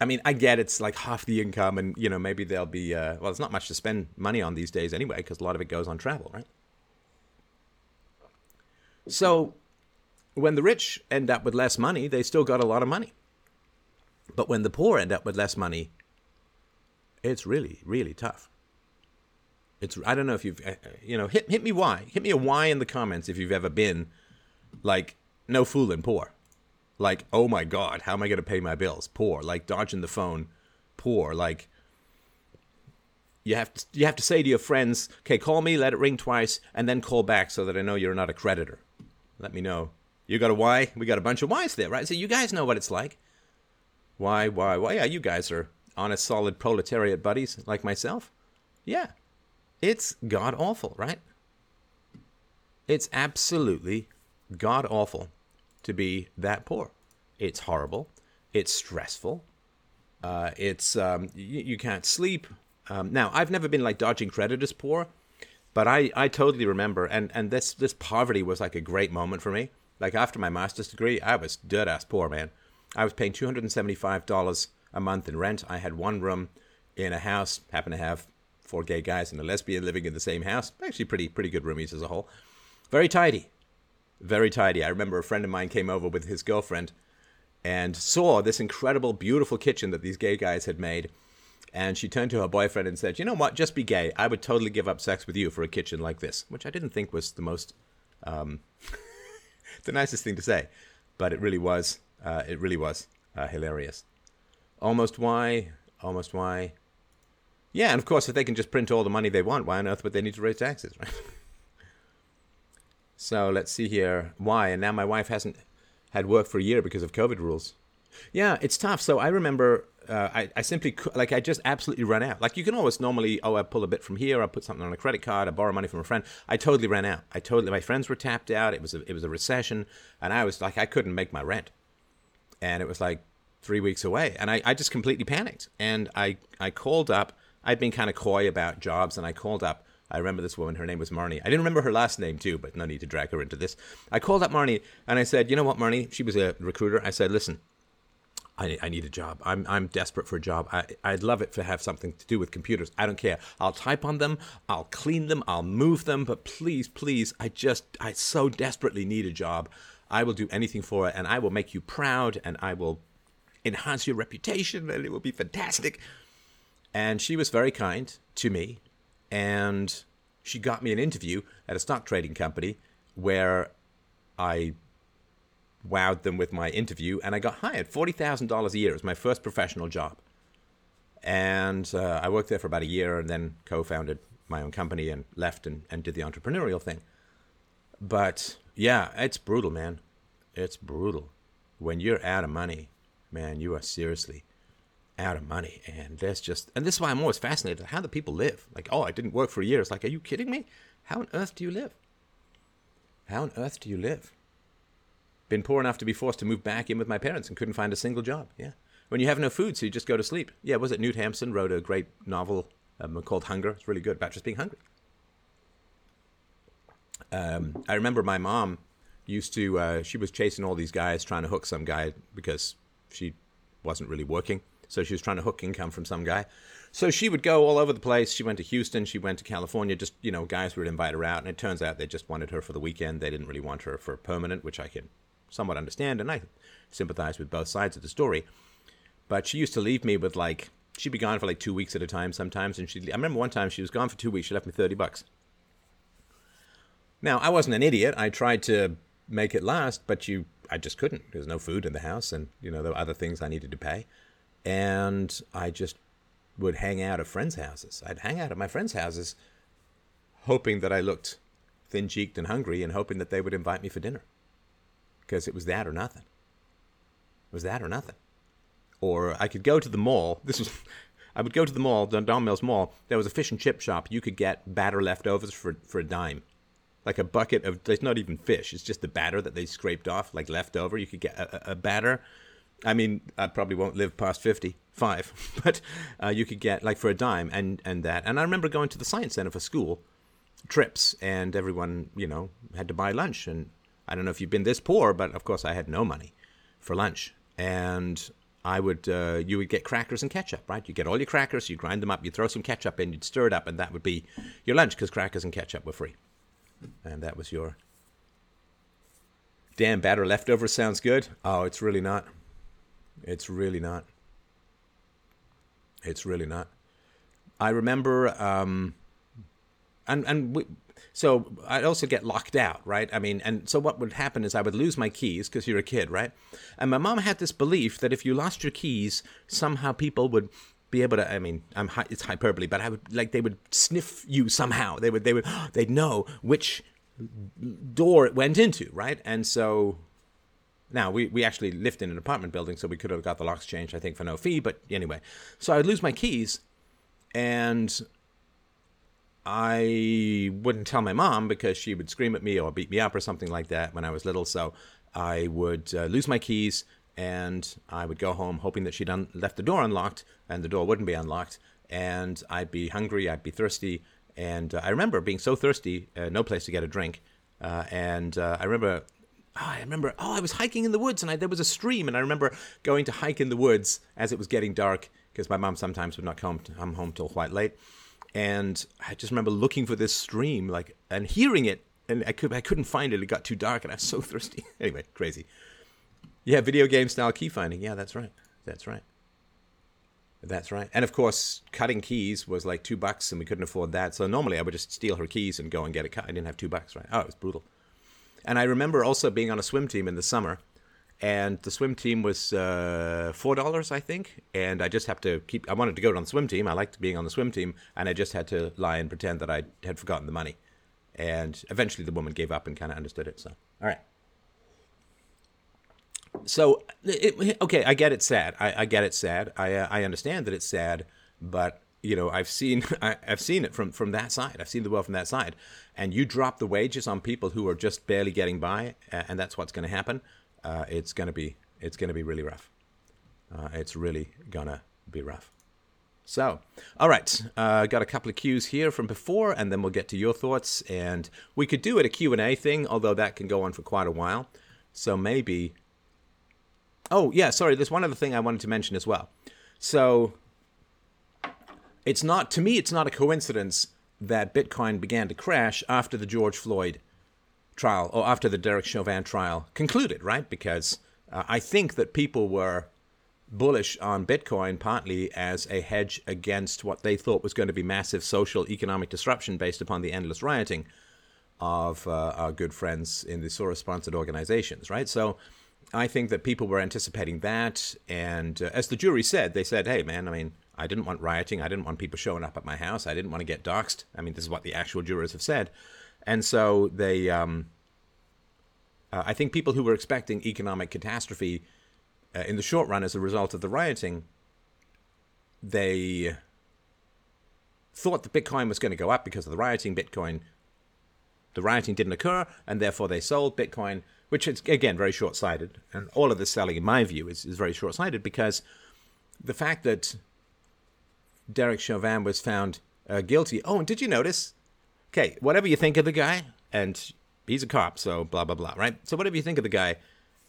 S1: I mean, I get it's like half the income, and you know maybe there'll be uh, well, it's not much to spend money on these days anyway, because a lot of it goes on travel, right? So, when the rich end up with less money, they still got a lot of money. But when the poor end up with less money, it's really, really tough. It's I don't know if you've uh, you know hit hit me why hit me a why in the comments if you've ever been like no fooling poor like, oh my God, how am I to pay my bills? Poor. Like dodging the phone. Poor. Like, you have to, you have to say to your friends, okay, call me, let it ring twice, and then call back so that I know you're not a creditor. Let me know. You got a why? We got a bunch of whys there, right? So you guys know what it's like. Why, why, why? Yeah, you guys are honest, solid proletariat buddies like myself. Yeah. It's god awful, right? It's absolutely god awful to be that poor. It's horrible. It's stressful. Uh, it's um, you, you, can't sleep. Um, now, I've never been like dodging creditors poor, but I, I totally remember, and, and this this poverty was like a great moment for me. Like after my master's degree, I was dirt ass poor, man. I was paying two hundred and seventy five dollars a month in rent. I had one room in a house. Happened to have four gay guys and a lesbian living in the same house. Actually, pretty pretty good roomies as a whole. Very tidy very tidy. I remember a friend of mine came over with his girlfriend and saw this incredible, beautiful kitchen that these gay guys had made. And she turned to her boyfriend and said, You know what? Just be gay. I would totally give up sex with you for a kitchen like this, which I didn't think was the most, um, the nicest thing to say. But it really was. Uh, it really was uh, hilarious. Almost why? Almost why? Yeah, and of course, if they can just print all the money they want, why on earth would they need to raise taxes, right? so let's see here. Why? And now my wife hasn't had work for a year because of COVID rules. Yeah, it's tough. So I remember uh, I, I simply like I just absolutely ran out. Like you can always normally oh I pull a bit from here, I put something on a credit card, I borrow money from a friend. I totally ran out. I totally my friends were tapped out. It was a, it was a recession, and I was like I couldn't make my rent, and it was like three weeks away, and I, I just completely panicked. And I I called up. I'd been kind of coy about jobs, and I called up. I remember this woman. Her name was Marnie. I didn't remember her last name too, but no need to drag her into this. I called up Marnie and I said, "You know what, Marnie?" She was a recruiter. I said, "Listen, I, I need a job. I'm, I'm desperate for a job. I, I'd love it to have something to do with computers. I don't care. I'll type on them. I'll clean them. I'll move them. But please, please, I just, I so desperately need a job. I will do anything for it and I will make you proud and I will enhance your reputation and it will be fantastic. And she was very kind to me and she got me an interview at a stock trading company where I wowed them with my interview, and I got hired. Forty thousand dollars a year. It was my first professional job, and uh, I worked there for about a year, and then co-founded my own company and left and, and did the entrepreneurial thing. But yeah, it's brutal, man. It's brutal. When you're out of money, man, you are seriously out of money. And there's just, and this is why I'm always fascinated how do people live? Like, oh, I didn't work for a year. It's like, are you kidding me? How on earth do you live? How on earth do you live? Been poor enough to be forced to move back in with my parents and couldn't find a single job. Yeah. When you have no food, so you just go to sleep. Yeah, was it Knut Hamsun wrote a great novel um, called Hunger? It's really good about just being hungry. Um, I remember my mom used to, uh, she was chasing all these guys trying to hook some guy because she wasn't really working. So she was trying to hook income from some guy. So she would go all over the place. She went to Houston. She went to California. Just, you know, guys would invite her out. And it turns out they just wanted her for the weekend. They didn't really want her for permanent, which I can somewhat understand, and I sympathize with both sides of the story. But she used to leave me with like she'd be gone for like two weeks at a time sometimes, and she I remember one time she was gone for two weeks. She left me thirty bucks. Now I wasn't an idiot. I tried to make it last, but you I just couldn't. There's no food in the house, and you know there were other things I needed to pay, and I just would hang out at friends' houses. I'd hang out at my friends' houses, hoping that I looked thin cheeked and hungry, and hoping that they would invite me for dinner because it was that or nothing. It was that or nothing. Or I could go to the mall. This was, I would go to the mall, Don Mills Mall. There was a fish and chip shop. You could get batter leftovers for for a dime, like a bucket of. There's not even fish. It's just the batter that they scraped off, like leftover. You could get a, a batter. I mean, I probably won't live past fifty-five, but uh, you could get like for a dime and and that. And I remember going to the science center for school trips, and everyone you know had to buy lunch, and I don't know if you've been this poor, but of course I had no money for lunch, and I would uh, you would get crackers and ketchup, right? You get all your crackers, you grind them up, you throw some ketchup in, you'd stir it up, and that would be your lunch because crackers and ketchup were free, and that was your damn batter leftover Sounds good. Oh, it's really not. It's really not. It's really not. I remember, um, and and we, so I'd also get locked out, right? I mean, and so what would happen is I would lose my keys because you're a kid, right? And my mom had this belief that if you lost your keys, somehow people would be able to. I mean, I'm it's hyperbole, but I would like they would sniff you somehow. They would they would they'd know which door it went into, right? And so now we, we actually lived in an apartment building, so we could have got the locks changed, I think, for no fee. But anyway, so I'd lose my keys, and I wouldn't tell my mom because she would scream at me or beat me up or something like that when I was little. So I would uh, lose my keys and I would go home hoping that she'd un- left the door unlocked and the door wouldn't be unlocked. And I'd be hungry, I'd be thirsty. And uh, I remember being so thirsty, uh, no place to get a drink. Uh, and uh, I remember Oh, I remember, oh, I was hiking in the woods and I, there was a stream, and I remember going to hike in the woods as it was getting dark because my mom sometimes would not come, come home till quite late and I just remember looking for this stream, like and hearing it, and I could I couldn't find it. It got too dark, and I was so thirsty. anyway, crazy. Yeah, video game style key finding. Yeah, that's right. That's right. That's right. And of course, cutting keys was like two bucks, and we couldn't afford that. So normally, I would just steal her keys and go and get a cut. I didn't have two bucks, right? Oh, it was brutal. And I remember also being on a swim team in the summer, and the swim team was uh, four dollars, I think. And I just have to keep. I wanted to go on the swim team. I liked being on the swim team, and I just had to lie and pretend that I had forgotten the money. And eventually, the woman gave up and kind of understood it. So, all right. So, it, okay, I get it. sad. I, I get it. sad. I uh, I understand that it's sad, but you know, I've seen I, have seen it from from that side. I've seen the world from that side. And you drop the wages on people who are just barely getting by, and that's what's going to happen uh, it's gonna be it's gonna be really rough. Uh, it's really gonna be rough. So, all right, uh, got a couple of cues here from before, and then we'll get to your thoughts. And we could do it a Q and A thing, although that can go on for quite a while. So maybe. Oh yeah, sorry. There's one other thing I wanted to mention as well. So, it's not to me. It's not a coincidence that Bitcoin began to crash after the George Floyd trial or after the Derek Chauvin trial concluded, right? Because uh, I think that people were bullish on Bitcoin partly as a hedge against what they thought was going to be massive social economic disruption based upon the endless rioting of uh, our good friends in the Soros sponsored organizations, right? So I think that people were anticipating that. And uh, as the jury said, they said, hey, man, I mean, I didn't want rioting. I didn't want people showing up at my house. I didn't want to get doxxed. I mean, this is what the actual jurors have said. And so they, um, uh, I think people who were expecting economic catastrophe uh, in the short run as a result of the rioting, they thought that Bitcoin was going to go up because of the rioting. Bitcoin, the rioting didn't occur, and therefore they sold Bitcoin, which is again very short-sighted. And all of this selling, in my view, is, is very short-sighted because the fact that Derek Chauvin was found uh, guilty. Oh, and did you notice okay, whatever you think of the guy, and he's a cop, so blah blah blah, right? So whatever you think of the guy,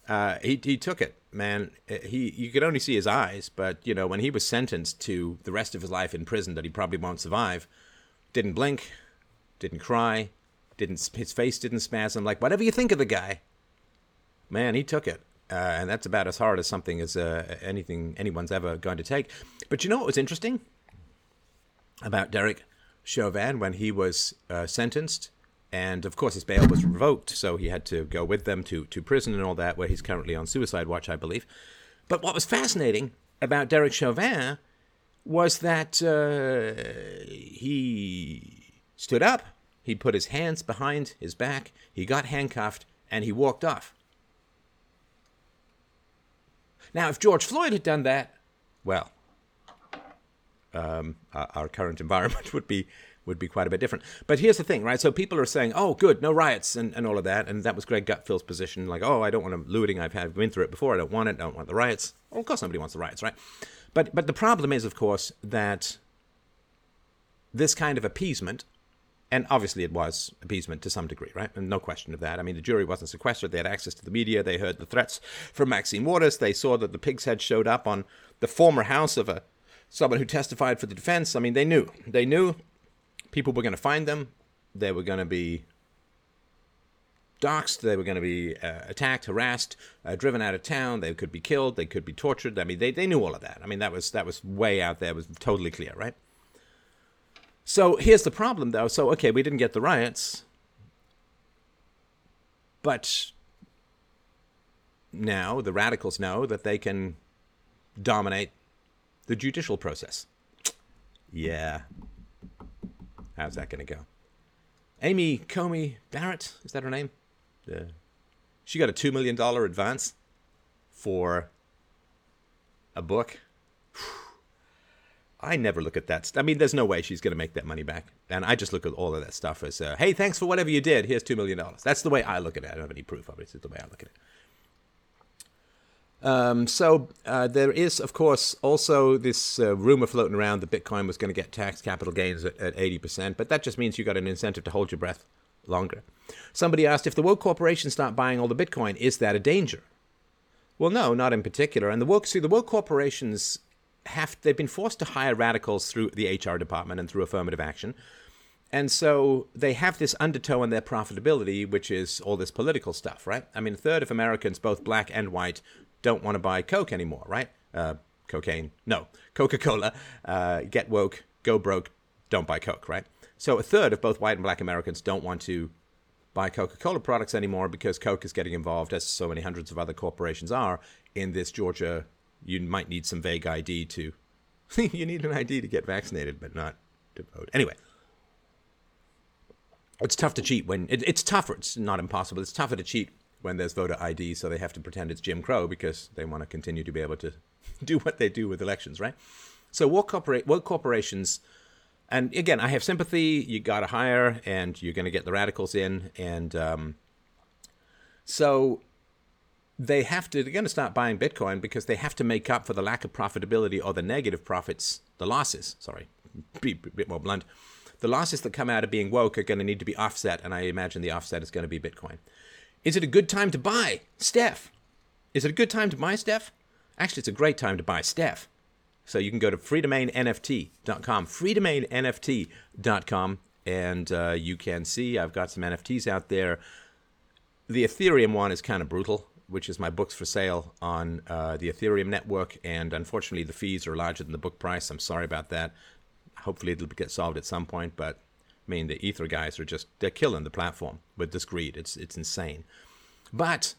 S1: uh, he he took it, man. He you could only see his eyes, but you know when he was sentenced to the rest of his life in prison that he probably won't survive, didn't blink, didn't cry, didn't his face didn't spasm. Like whatever you think of the guy, man, he took it. Uh, and that's about as hard as something as uh, anything anyone's ever going to take. But you know what was interesting about Derek? Chauvin when he was uh, sentenced. And of course, his bail was revoked, so he had to go with them to, to prison and all that, where he's currently on suicide watch, I believe. But what was fascinating about Derek Chauvin was that uh, he stood up, he put his hands behind his back, he got handcuffed, and he walked off. Now, if George Floyd had done that, well, um, our current environment would be would be quite a bit different. But here's the thing, right? So people are saying, "Oh, good, no riots," and, and all of that, and that was Greg Gutfeld's position. Like, "Oh, I don't want to looting. I've had been through it before. I don't want it. I don't want the riots." Well, of course, nobody wants the riots, right? But but the problem is, of course, that this kind of appeasement, and obviously it was appeasement to some degree, right? And no question of that. I mean, the jury wasn't sequestered. They had access to the media. They heard the threats from Maxine Waters. They saw that the pig's head showed up on the former house of a someone who testified for the defense. I mean, they knew. They knew people were going to find them. They were going to be doxxed. They were going to be uh, attacked, harassed, uh, driven out of town. They could be killed. They could be tortured. I mean, they, they knew all of that. I mean, that was that was way out there. It was totally clear, right? So here's the problem, though. So okay, we didn't get the riots, but now the radicals know that they can dominate the judicial process. Yeah. How's that going to go? Amy Coney Barrett, is that her name? Yeah. She got a $2 million advance for a book. I never look at that. I mean, there's no way she's going to make that money back. And I just look at all of that stuff as, uh, hey, thanks for whatever you did. Here's $2 million. That's the way I look at it. I don't have any proof of it. It's the way I look at it. Um, so uh, there is, of course, also this uh, rumor floating around that Bitcoin was going to get tax capital gains at, at 80%, but that just means you got an incentive to hold your breath longer. Somebody asked if the woke corporations start buying all the Bitcoin, is that a danger? Well, no, not in particular. And the woke, see, the woke corporations have they've been forced to hire radicals through the HR department and through affirmative action. And so they have this undertow in their profitability, which is all this political stuff, right? I mean, a third of Americans, both black and white, don't want to buy Coke anymore, right? Uh, cocaine, no, Coca Cola, uh, get woke, go broke, don't buy Coke, right? So a third of both white and black Americans don't want to buy Coca Cola products anymore because Coke is getting involved, as so many hundreds of other corporations are, in this Georgia. You might need some vague ID to. you need an ID to get vaccinated, but not to vote. Anyway, it's tough to cheat when it, it's tougher. It's not impossible. It's tougher to cheat when there's voter ID, so they have to pretend it's Jim Crow because they want to continue to be able to do what they do with elections, right? So woke, corpora- woke corporations, and again, I have sympathy. You got to hire, and you're going to get the radicals in, and um, so they have to. They're going to start buying Bitcoin because they have to make up for the lack of profitability or the negative profits, the losses. Sorry, be a bit more blunt. The losses that come out of being woke are going to need to be offset, and I imagine the offset is going to be Bitcoin. Is it a good time to buy Stef? Is it a good time to buy Stef? Actually, it's a great time to buy Stef. So you can go to freedomainnft.com, freedomainnft.com, and uh, you can see I've got some NFTs out there. The Ethereum one is kind of brutal, which is my books for sale on uh, the Ethereum network, and unfortunately the fees are larger than the book price. I'm sorry about that. Hopefully it'll get solved at some point, but mean the Ether guys are just they're killing the platform with this greed. It's it's insane. But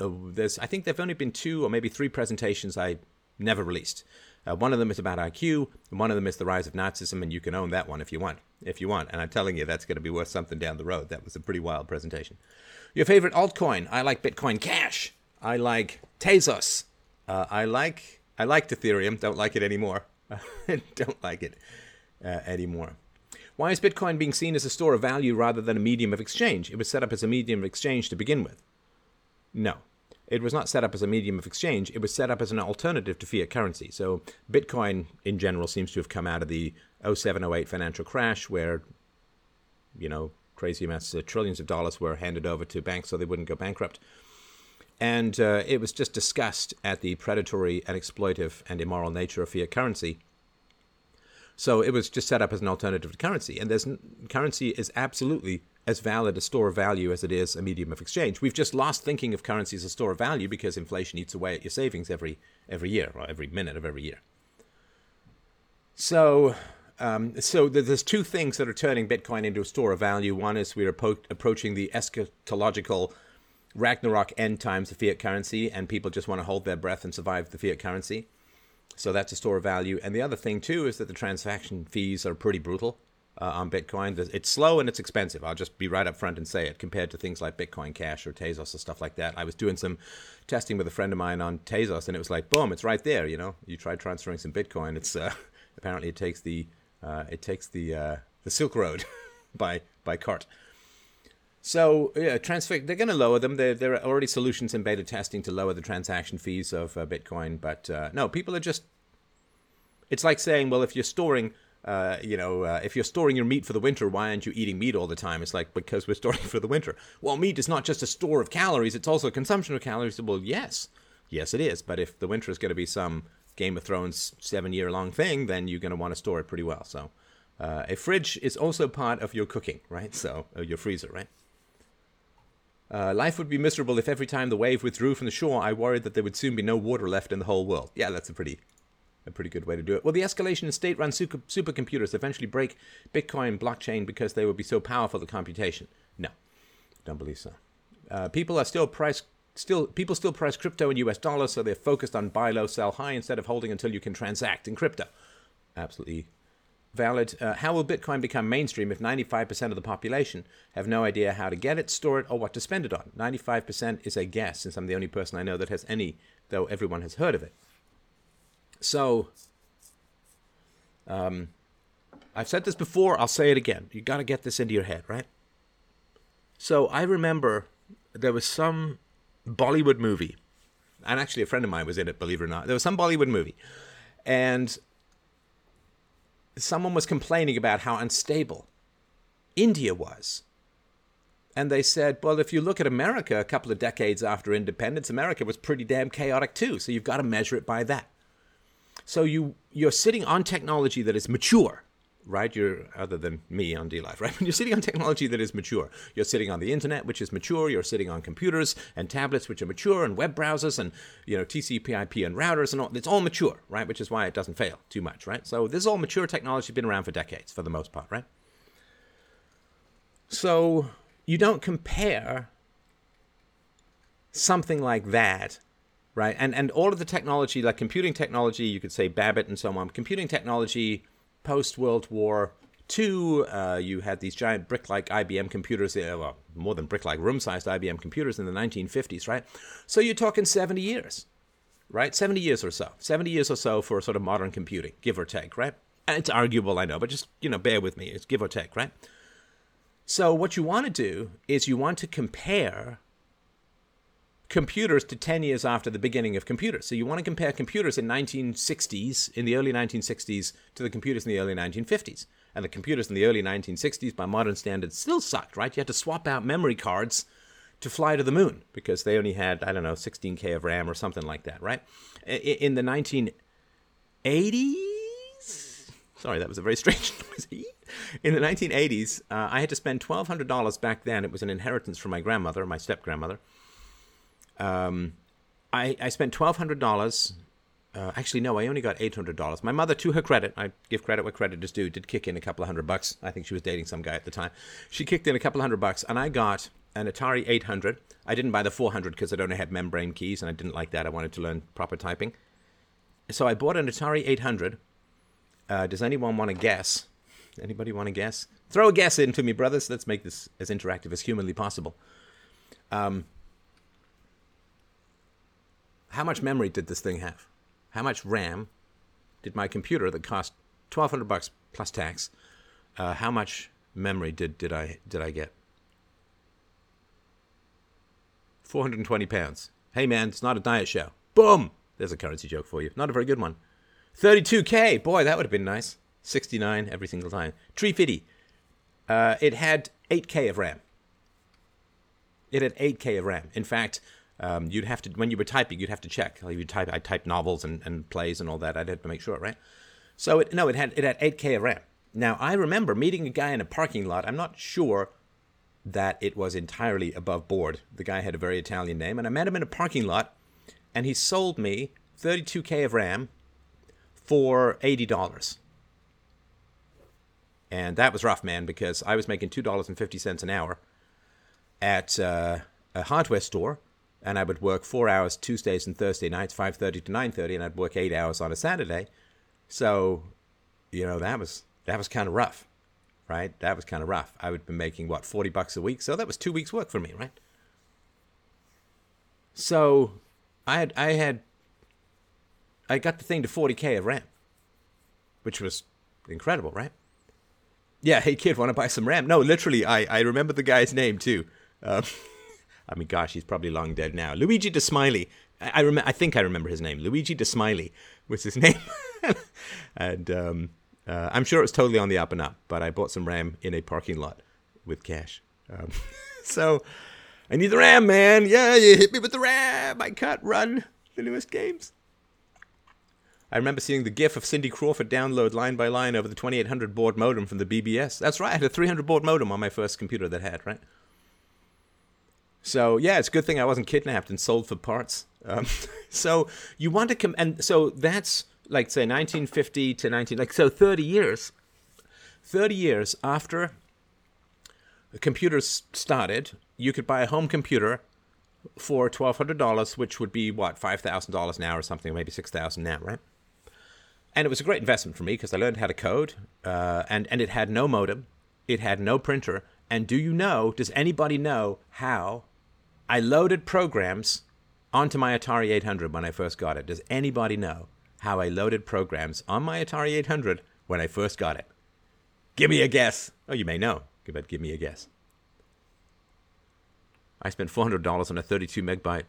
S1: uh, there's I think there've only been two or maybe three presentations I never released. Uh, one of them is about IQ, and one of them is the rise of Nazism, and you can own that one if you want. If you want, and I'm telling you, that's going to be worth something down the road. That was a pretty wild presentation. Your favorite altcoin? I like Bitcoin Cash. I like Tezos. Uh, I like I liked Ethereum. Don't like it anymore. don't like it uh, anymore. Why is Bitcoin being seen as a store of value rather than a medium of exchange? It was set up as a medium of exchange to begin with. No, it was not set up as a medium of exchange. It was set up as an alternative to fiat currency. So Bitcoin, in general, seems to have come out of the 0708 financial crash, where, you know, crazy amounts of trillions of dollars were handed over to banks so they wouldn't go bankrupt. And uh, it was just discussed at the predatory and exploitive and immoral nature of fiat currency. So it was just set up as an alternative to currency. And there's currency is absolutely as valid a store of value as it is a medium of exchange. We've just lost thinking of currency as a store of value because inflation eats away at your savings every every year or every minute of every year. So, um, so there's two things that are turning Bitcoin into a store of value. One is we're approaching the eschatological Ragnarok end times of fiat currency, and people just want to hold their breath and survive the fiat currency. So that's a store of value. And the other thing too is that the transaction fees are pretty brutal uh, on Bitcoin. It's slow and it's expensive. I'll just be right up front and say it compared to things like Bitcoin Cash or Tezos or stuff like that. I was doing some testing with a friend of mine on Tezos, and it was like, boom, it's right there. You know, you try transferring some Bitcoin. It's uh, apparently it takes the uh, it takes the uh, the Silk Road by by cart. So yeah, transfer they're going to lower them. There there are already solutions in beta testing to lower the transaction fees of uh, Bitcoin, but uh, no, people are just. It's like saying, well, if you're storing uh, you know, uh, if you're storing your meat for the winter, why aren't you eating meat all the time? It's like, because we're storing for the winter. Well, meat is not just a store of calories, it's also a consumption of calories. Well, yes. Yes, it is. But if the winter is going to be some Game of Thrones seven year long thing, then you're going to want to store it pretty well. So uh, a fridge is also part of your cooking, right? So uh, your freezer, right? Uh, life would be miserable if every time the wave withdrew from the shore, I worried that there would soon be no water left in the whole world. Yeah, that's a pretty a pretty good way to do it. Well, the escalation in state run super, supercomputers eventually break Bitcoin blockchain because they would be so powerful the computation. No, don't believe so. Uh, people are still price still people still price crypto in US dollars, so they're focused on buy low, sell high instead of holding until you can transact in crypto. Absolutely valid. Uh, how will Bitcoin become mainstream if 95% of the population have no idea how to get it, store it, or what to spend it on? 95% is a guess, since I'm the only person I know that has any, though everyone has heard of it. So, um, I've said this before, I'll say it again. You got to get this into your head, right? So, I remember there was some Bollywood movie, and actually a friend of mine was in it, believe it or not. There was some Bollywood movie, and someone was complaining about how unstable India was. And they said, well, if you look at America a couple of decades after independence, America was pretty damn chaotic too. So you've got to measure it by that. So you you're sitting on technology that is mature, right? You're other than me on DLive, right? When you're sitting on technology that is mature. You're sitting on the internet, which is mature. You're sitting on computers and tablets, which are mature, and web browsers, and you know TCP/IP and routers, and all. It's all mature, right? Which is why it doesn't fail too much, right? So this is all mature technology, been around for decades for the most part, right? So you don't compare something like that, right? And and all of the technology, like computing technology, you could say Babbage and so on. Computing technology post World War II, uh, you had these giant brick-like IBM computers, uh, well, more than brick-like, room-sized IBM computers in the 1950s, right? So you're talking 70 years, right? 70 years or so, 70 years or so for sort of modern computing, give or take, right? And it's arguable, I know, but just you know, bear with me. It's give or take, right? So what you want to do is you want to compare computers to 10 years after the beginning of computers. So you want to compare computers in 1960s, in the early 1960s, to the computers in the early 1950s. And the computers in the early 1960s, by modern standards, still sucked, right? You had to swap out memory cards to fly to the moon because they only had, I don't know, 16K of RAM or something like that, right? In the 1980s, sorry, that was a very strange noise. In the 1980s, uh, I had to spend $1,200 back then. It was an inheritance from my grandmother, my step grandmother um, I, I spent twelve hundred dollars. Uh, actually, no, I only got eight hundred dollars. My mother, to her credit, I give credit where credit is due, did kick in a couple of hundred bucks. I think she was dating some guy at the time. She kicked in a couple of hundred bucks, and I got an Atari 800. I didn't buy the 400 because it only had membrane keys, and I didn't like that. I wanted to learn proper typing. So I bought an Atari 800. Uh, does anyone want to guess? Anybody want to guess? Throw a guess into me, brothers. Let's make this as interactive as humanly possible. Um, how much memory did this thing have? How much RAM did my computer that cost twelve hundred bucks plus tax? Uh, how much memory did, did I did I get? Four hundred and twenty pounds. Hey man, it's not a diet show. Boom! There's a currency joke for you. Not a very good one. Thirty-two k. Boy, that would have been nice. Sixty-nine every single time. Tree fifty. Uh, it had eight k of RAM. It had eight k of RAM. In fact, um, you'd have to when you were typing, you'd have to check. Like you type, I typed novels and, and plays and all that. I'd have to make sure, right? So it, no, it had it had 8K of RAM. Now I remember meeting a guy in a parking lot. I'm not sure that it was entirely above board. The guy had a very Italian name, and I met him in a parking lot, and he sold me 32K of RAM for eighty dollars. And that was rough, man, because I was making two dollars and fifty cents an hour at uh, a hardware store and I would work four hours Tuesdays and Thursday nights, five thirty to nine thirty, and I'd work eight hours on a Saturday. So, you know, that was that was kind of rough, right? That was kind of rough. I would be making what forty bucks a week, so that was two weeks' work for me, right? So, I had I had I got the thing to forty k of RAM, which was incredible, right? Yeah, hey kid, want to buy some RAM? No, literally, I I remember the guy's name too. Um, I mean, gosh, he's probably long dead now. Luigi De Smiley. I, rem- I think I remember his name. Luigi De Smiley was his name. and um, uh, I'm sure it was totally on the up and up, but I bought some RAM in a parking lot with cash. Um, so I need the RAM, man. Yeah, you hit me with the RAM. I can't run the newest games. I remember seeing the GIF of Cindy Crawford download line by line over the 2800 baud modem from the BBS. That's right, I had a 300 baud modem on my first computer that had, right? So yeah, it's a good thing I wasn't kidnapped and sold for parts. Um, so you want to come, and so that's like say 1950 to 19, like so 30 years. 30 years after computers started, you could buy a home computer for $1,200, which would be what, $5,000 now or something, maybe 6000 now, right? And it was a great investment for me because I learned how to code, uh, and, and it had no modem, it had no printer. And do you know, does anybody know how I loaded programs onto my Atari 800 when I first got it. Does anybody know how I loaded programs on my Atari 800 when I first got it? Give me a guess. Oh, you may know, but give me a guess. I spent $400 on a 32 megabyte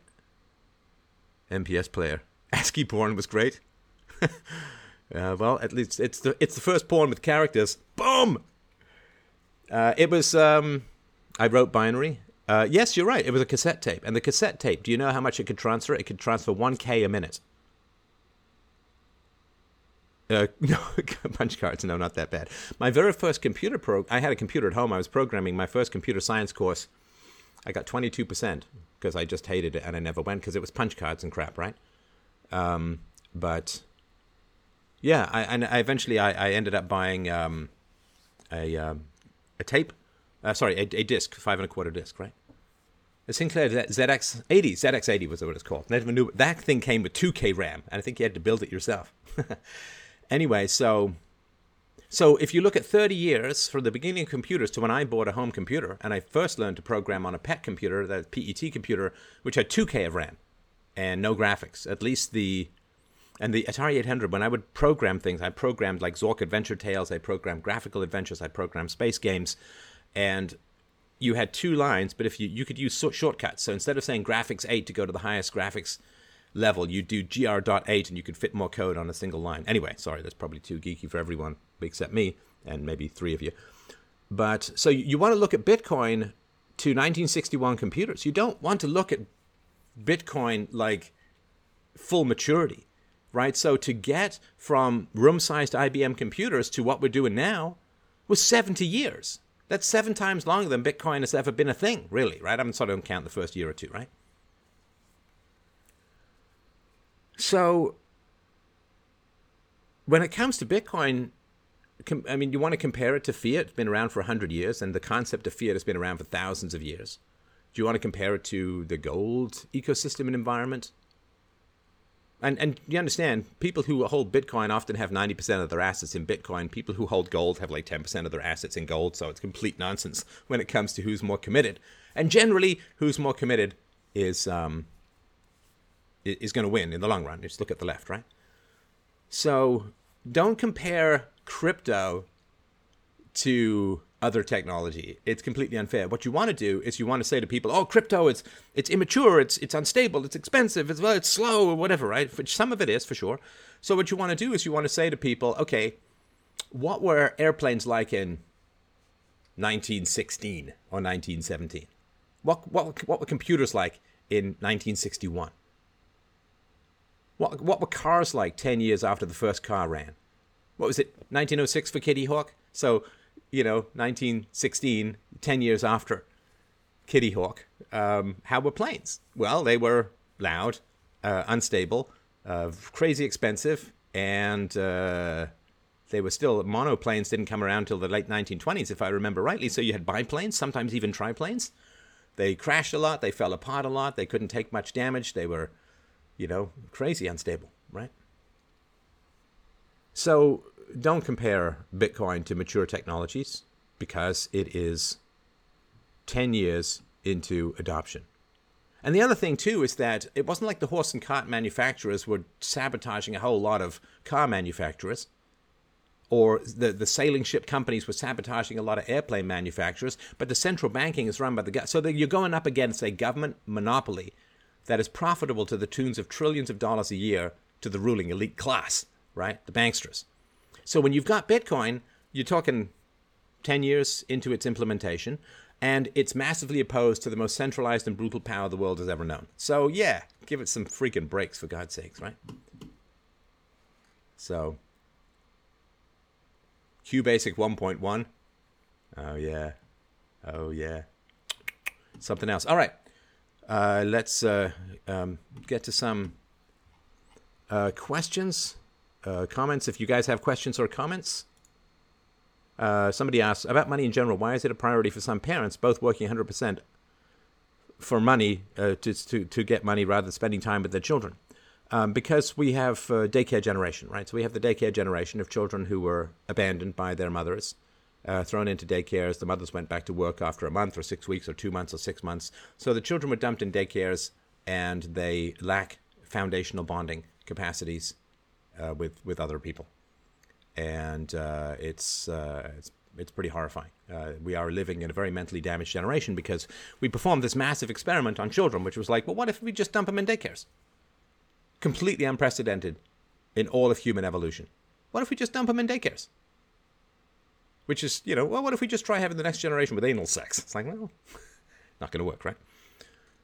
S1: MP3 player. ASCII porn was great. uh, well, at least it's the it's the first porn with characters. Boom. Uh, it was. Um, I wrote binary. Uh, yes, you're right. It was a cassette tape. And the cassette tape, do you know how much it could transfer? It could transfer 1K a minute. Uh, no, punch cards. No, not that bad. My very first computer pro, I had a computer at home. I was programming my first computer science course. I got 22% because I just hated it and I never went because it was punch cards and crap, right? Um, but yeah, I, and I eventually I, I ended up buying um, a, um, a tape Uh, sorry, a, a disc, five and a quarter disc, right? The Sinclair ZX80, ZX80 was what it's called. Never knew that thing came with 2K RAM, and I think you had to build it yourself. anyway, so so if you look at 30 years from the beginning of computers to when I bought a home computer, and I first learned to program on a PET computer, that PET computer, which had 2K of RAM and no graphics. At least the and the Atari 800, when I would program things, I programmed like Zork Adventure Tales, I programmed graphical adventures, I programmed space games, and you had two lines, but if you you could use shortcuts. So instead of saying graphics 8 to go to the highest graphics level, you do gr.8 and you could fit more code on a single line. Anyway, sorry, that's probably too geeky for everyone except me and maybe three of you. But so you want to look at Bitcoin to 1961 computers. You don't want to look at Bitcoin like full maturity, right? So to get from room sized IBM computers to what we're doing now was 70 years. That's seven times longer than Bitcoin has ever been a thing, really, right? I'm sort of count the first year or two, right? So when it comes to Bitcoin, I mean, you want to compare it to fiat? It's been around for 100 years, and the concept of fiat has been around for thousands of years. Do you want to compare it to the gold ecosystem and environment? And and you understand, people who hold Bitcoin often have 90% of their assets in Bitcoin. People who hold gold have like 10% of their assets in gold. So it's complete nonsense when it comes to who's more committed. And generally, who's more committed is um, is going to win in the long run. Just look at the left, right? So don't compare crypto to other technology. It's completely unfair. What you want to do is you want to say to people, "Oh, crypto it's it's immature, it's it's unstable, it's expensive, it's well, it's slow or whatever, right?" Which some of it is for sure. So what you want to do is you want to say to people, "Okay, what were airplanes like in 1916 or 1917? What what what were computers like in 1961? What what were cars like 10 years after the first car ran? What was it? 1906 for Kitty Hawk? So you know, 1916, 10 years after Kitty Hawk, um, how were planes? Well, they were loud, uh, unstable, uh, crazy expensive, and uh, they were still monoplanes didn't come around until the late 1920s, if I remember rightly. So you had biplanes, sometimes even triplanes. They crashed a lot, they fell apart a lot, they couldn't take much damage, they were, you know, crazy unstable, right? So don't compare Bitcoin to mature technologies because it is 10 years into adoption. And the other thing, too, is that it wasn't like the horse and cart manufacturers were sabotaging a whole lot of car manufacturers, or the, the sailing ship companies were sabotaging a lot of airplane manufacturers, but the central banking is run by the government. So you're going up against a government monopoly that is profitable to the tunes of trillions of dollars a year to the ruling elite class, right? The banksters. So when you've got Bitcoin, you're talking 10 years into its implementation, and it's massively opposed to the most centralized and brutal power the world has ever known. So, yeah, give it some freaking breaks, for God's sakes, right? So, QBasic 1.1. Oh, yeah. Oh, yeah. Something else. All right. Uh, let's uh, um, get to some uh, questions uh, comments. If you guys have questions or comments, uh, somebody asks about money in general. Why is it a priority for some parents, both working 100% for money uh, to, to, to get money rather than spending time with their children? Um, because we have uh, daycare generation, right? So we have the daycare generation of children who were abandoned by their mothers, uh, thrown into daycares. The mothers went back to work after a month or six weeks or two months or six months. So the children were dumped in daycares and they lack foundational bonding capacities uh, with with other people, and uh, it's uh, it's it's pretty horrifying. Uh, we are living in a very mentally damaged generation because we performed this massive experiment on children, which was like, well, what if we just dump them in daycares? Completely unprecedented in all of human evolution. What if we just dump them in daycares? Which is, you know, well, what if we just try having the next generation with anal sex? It's like, well, not going to work, right?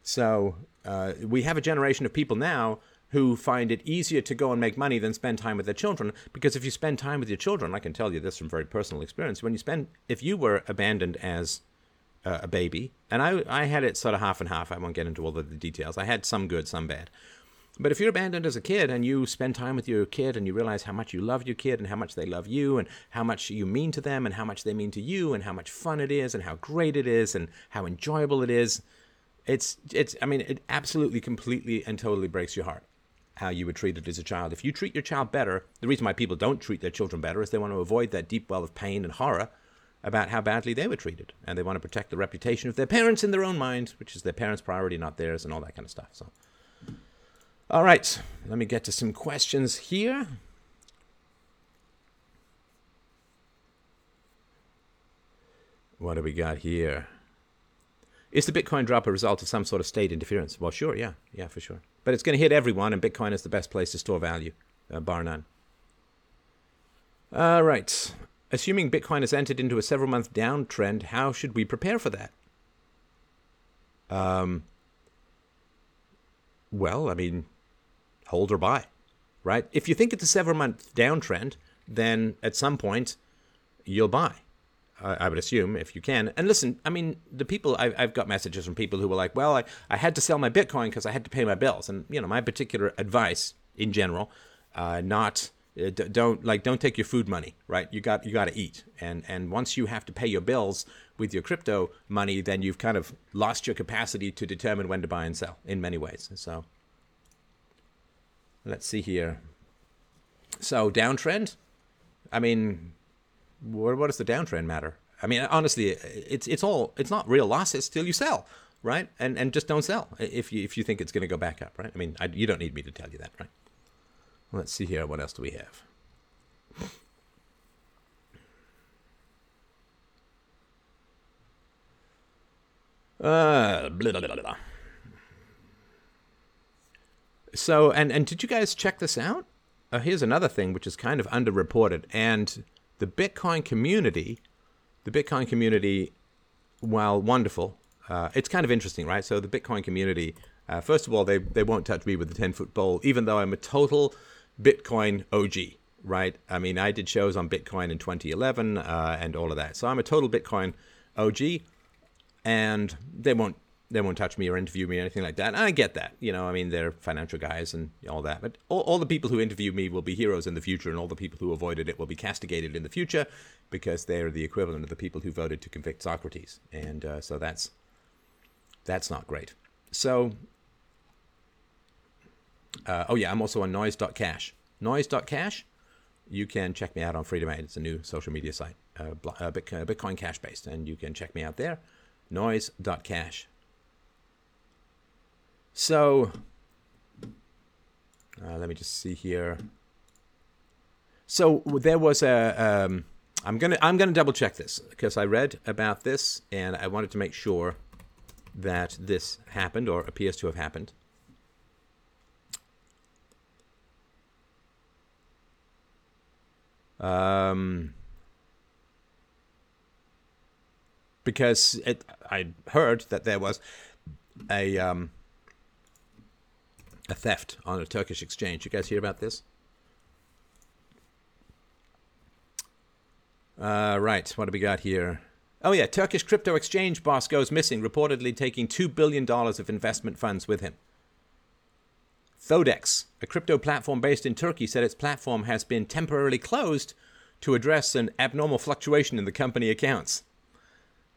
S1: So uh, we have a generation of people now who find it easier to go and make money than spend time with their children. Because if you spend time with your children, I can tell you this from very personal experience, when you spend, if you were abandoned as uh, a baby, and I, I had it sort of half and half, I won't get into all of the details. I had some good, some bad. But if you're abandoned as a kid and you spend time with your kid and you realize how much you love your kid and how much they love you and how much you mean to them and how much they mean to you and how much fun it is and how great it is and how enjoyable it is, it's it's I mean it absolutely completely and totally breaks your heart how you were treated as a child. If you treat your child better, the reason why people don't treat their children better is they want to avoid that deep well of pain and horror about how badly they were treated. And they want to protect the reputation of their parents in their own mind, which is their parents' priority, not theirs, and all that kind of stuff. So all right, let me get to some questions here. What do we got here? Is the Bitcoin drop a result of some sort of state interference? Well, sure, yeah, yeah, for sure. But it's going to hit everyone, and Bitcoin is the best place to store value, uh, bar none. All right. Assuming Bitcoin has entered into a several month downtrend, how should we prepare for that? Um, well, I mean, hold or buy, right? If you think it's a several month downtrend, then at some point you'll buy. I, would assume if you can. And listen, I mean, the people I've, I've got messages from people who were like, "Well, I, I had to sell my Bitcoin because I had to pay my bills." And you know, my particular advice in general, uh, not uh, don't like don't take your food money, right? You got you got to eat, and and once you have to pay your bills with your crypto money, then you've kind of lost your capacity to determine when to buy and sell in many ways. So Let's see here. So downtrend. I mean, what, what does the downtrend matter? I mean, honestly, it's it's all it's not real losses till you sell, right? And and just don't sell if you if you think it's going to go back up, right? I mean, I, you don't need me to tell you that, right? Let's see here. What else do we have? Uh, blah, blah, blah, so, and and did you guys check this out? Uh, here's another thing which is kind of underreported, and the Bitcoin community, the Bitcoin community, while wonderful, uh, it's kind of interesting, right? So the Bitcoin community, uh, first of all, they they won't touch me with a ten foot pole, even though I'm a total Bitcoin OG, right? I mean, I did shows on Bitcoin in 2011 uh, and all of that, so I'm a total Bitcoin OG, and they won't they won't touch me or interview me or anything like that. And I get that. You know, I mean, they're financial guys and all that. But all, all, the people who interview me will be heroes in the future, and all the people who avoided it will be castigated in the future because they're the equivalent of the people who voted to convict Socrates. And uh, so that's that's not great. So, uh, oh yeah, I'm also on noise.cash. Noise.cash, you can check me out on Freedom 8. It's a new social media site, uh, uh Bitcoin Cash based, and you can check me out there. Noise.cash. So, uh, let me just see here. So there was a. Um, I'm gonna I'm gonna double check this because I read about this and I wanted to make sure that this happened or appears to have happened. Um, because it, I heard that there was a um, a theft on a Turkish exchange. You guys hear about this? Uh, right, what do we got here? Oh, yeah, Turkish crypto exchange boss goes missing, reportedly taking $2 billion of investment funds with him. Thodex, a crypto platform based in Turkey, said its platform has been temporarily closed to address an abnormal fluctuation in the company accounts.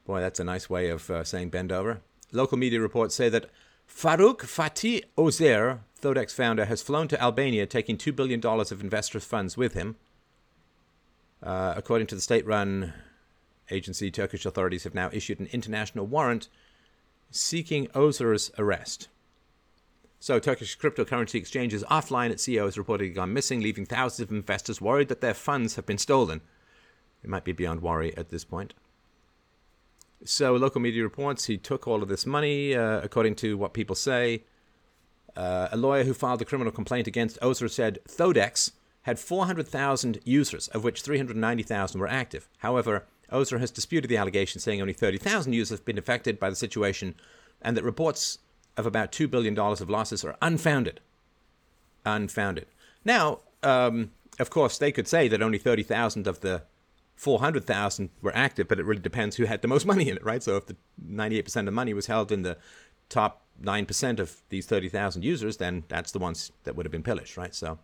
S1: Boy, that's a nice way of uh, saying bend over. Local media reports say that Farouk Fatih Ozer, Thodex founder, has flown to Albania taking $2 billion of investors' funds with him. Uh, according to the state run agency, Turkish authorities have now issued an international warrant seeking Ozer's arrest. So, Turkish cryptocurrency exchanges offline at CEO has reportedly gone missing, leaving thousands of investors worried that their funds have been stolen. It might be beyond worry at this point. So, local media reports he took all of this money, uh, according to what people say. Uh, a lawyer who filed a criminal complaint against Ozer said Thodex had 400,000 users, of which 390,000 were active. However, Ozer has disputed the allegation, saying only 30,000 users have been affected by the situation and that reports of about $2 billion of losses are unfounded. Unfounded. Now, um, of course, they could say that only 30,000 of the 400,000 were active, but it really depends who had the most money in it, right? So if the 98% of money was held in the top 9% of these 30,000 users, then that's the ones that would have been pillaged, right? So,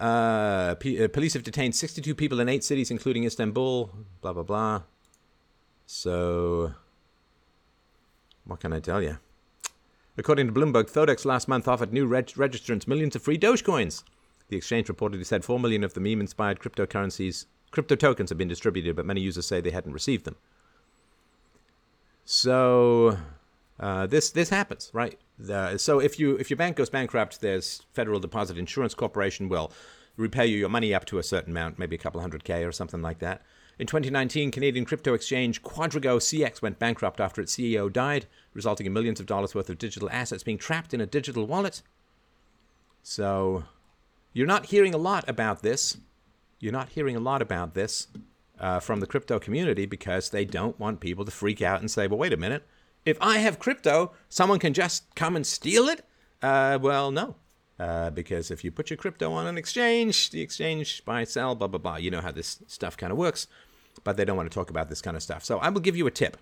S1: uh, P- uh, police have detained 62 people in eight cities, including Istanbul, blah, blah, blah. So, what can I tell you? According to Bloomberg, Thodex last month offered new reg- registrants millions of free Dogecoins. The exchange reportedly said 4 million of the meme inspired cryptocurrencies, crypto tokens have been distributed, but many users say they hadn't received them. So, uh, this this happens, right? so if you if your bank goes bankrupt, there's Federal Deposit Insurance Corporation will repay you your money up to a certain amount, maybe a couple hundred k or something like that. In 2019, Canadian crypto exchange Quadriga CX went bankrupt after its CEO died, resulting in millions of dollars worth of digital assets being trapped in a digital wallet. So, you're not hearing a lot about this. You're not hearing a lot about this uh, from the crypto community because they don't want people to freak out and say, well, wait a minute if I have crypto, someone can just come and steal it? Uh, well, no. Uh, because if you put your crypto on an exchange, the exchange buy, sell, blah, blah, blah. You know how this stuff kind of works, but they don't want to talk about this kind of stuff. So I will give you a tip.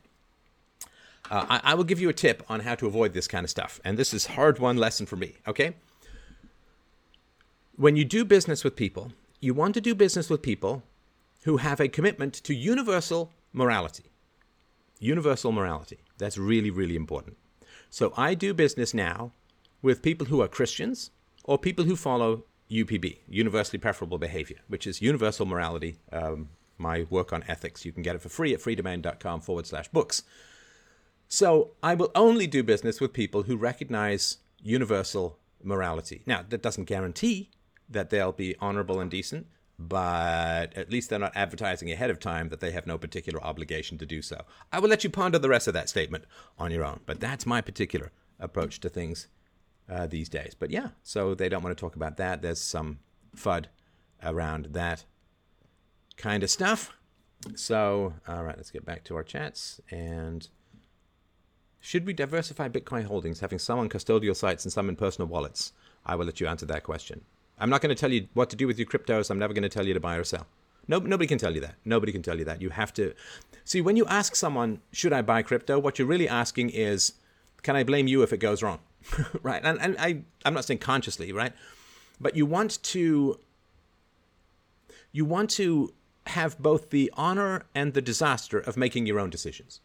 S1: Uh, I, I will give you a tip on how to avoid this kind of stuff. And this is hard one lesson for me, okay? When you do business with people, you want to do business with people who have a commitment to universal morality. Universal morality. That's really, really important. So I do business now with people who are Christians or people who follow UPB, Universally Preferable Behavior, which is universal morality. Um, my work on ethics. You can get it for free at freedomain.com forward slash books. So I will only do business with people who recognize universal morality. Now, that doesn't guarantee that they'll be honorable and decent, but at least they're not advertising ahead of time that they have no particular obligation to do so. I will let you ponder the rest of that statement on your own, but that's my particular approach to things uh, these days. But yeah, so they don't want to talk about that. There's some FUD around that kind of stuff. So, all right, let's get back to our chats. And should we diversify Bitcoin holdings, having some on custodial sites and some in personal wallets? I will let you answer that question. I'm not going to tell you what to do with your cryptos. I'm never going to tell you to buy or sell. No, nobody can tell you that. Nobody can tell you that. You have to see when you ask someone, "Should I buy crypto?" What you're really asking is, "Can I blame you if it goes wrong?" right? And, and I, I'm not saying consciously, right? But you want to, you want to have both the honor and the disaster of making your own decisions.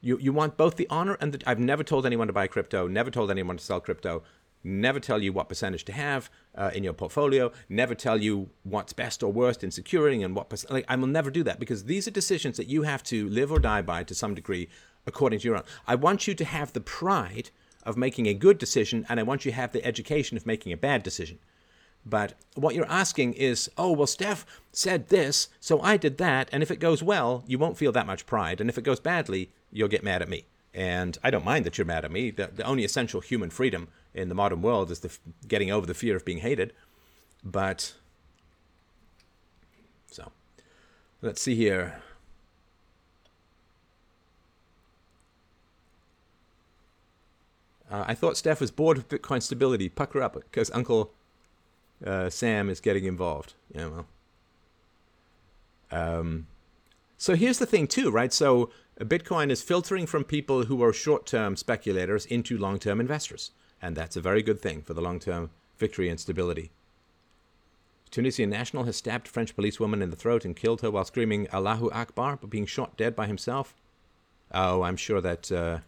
S1: You, you want both the honor and the. I've never told anyone to buy crypto, never told anyone to sell crypto never tell you what percentage to have uh, in your portfolio, never tell you what's best or worst in securing and what percent. Like, I will never do that because these are decisions that you have to live or die by to some degree according to your own. I want you to have the pride of making a good decision and I want you to have the education of making a bad decision. But what you're asking is, oh, well, Stef said this, so I did that. And if it goes well, you won't feel that much pride. And if it goes badly, you'll get mad at me. And I don't mind that you're mad at me. The, the only essential human freedom in the modern world is the getting over the fear of being hated. But so let's see here. Uh, I thought Stef was bored with Bitcoin stability. Pucker up because Uncle uh, Sam is getting involved. Yeah, well. Um, so here's the thing, too, right? So Bitcoin is filtering from people who are short term speculators into long term investors and that's a very good thing for the long term victory and stability. Tunisian national has stabbed French policewoman in the throat and killed her while screaming Allahu Akbar, but being shot dead by himself. Oh, I'm sure that uh,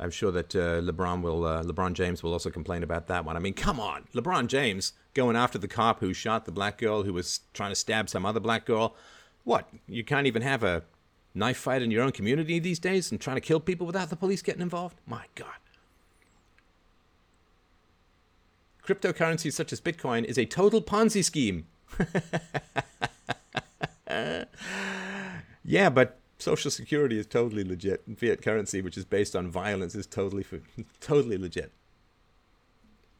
S1: I'm sure that uh, LeBron will uh, LeBron James will also complain about that one. I mean, come on, LeBron James going after the cop who shot the black girl who was trying to stab some other black girl. What? You can't even have a knife fight in your own community these days and trying to kill people without the police getting involved? My God. Cryptocurrencies such as Bitcoin is a total Ponzi scheme. yeah, but Social Security is totally legit, fiat currency, which is based on violence, is totally totally legit.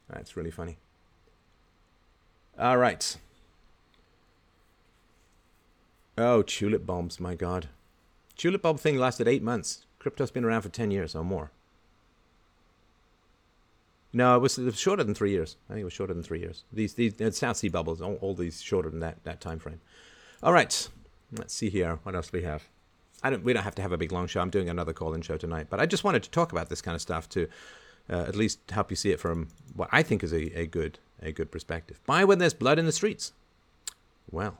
S1: That's really funny. All right. Oh, tulip bulbs, my God. Tulip bulb thing lasted eight months. Crypto's been around for 10 years or more. No, it was, it was, shorter than three years. I think it was shorter than three years. These these South Sea bubbles, all, all these shorter than that that time frame. All right, let's see here. What else do we have? I don't. We don't have to have a big long show. I'm doing another call-in show tonight, but I just wanted to talk about this kind of stuff to uh, at least help you see it from what I think is a, a good a good perspective. Buy when there's blood in the streets. Well.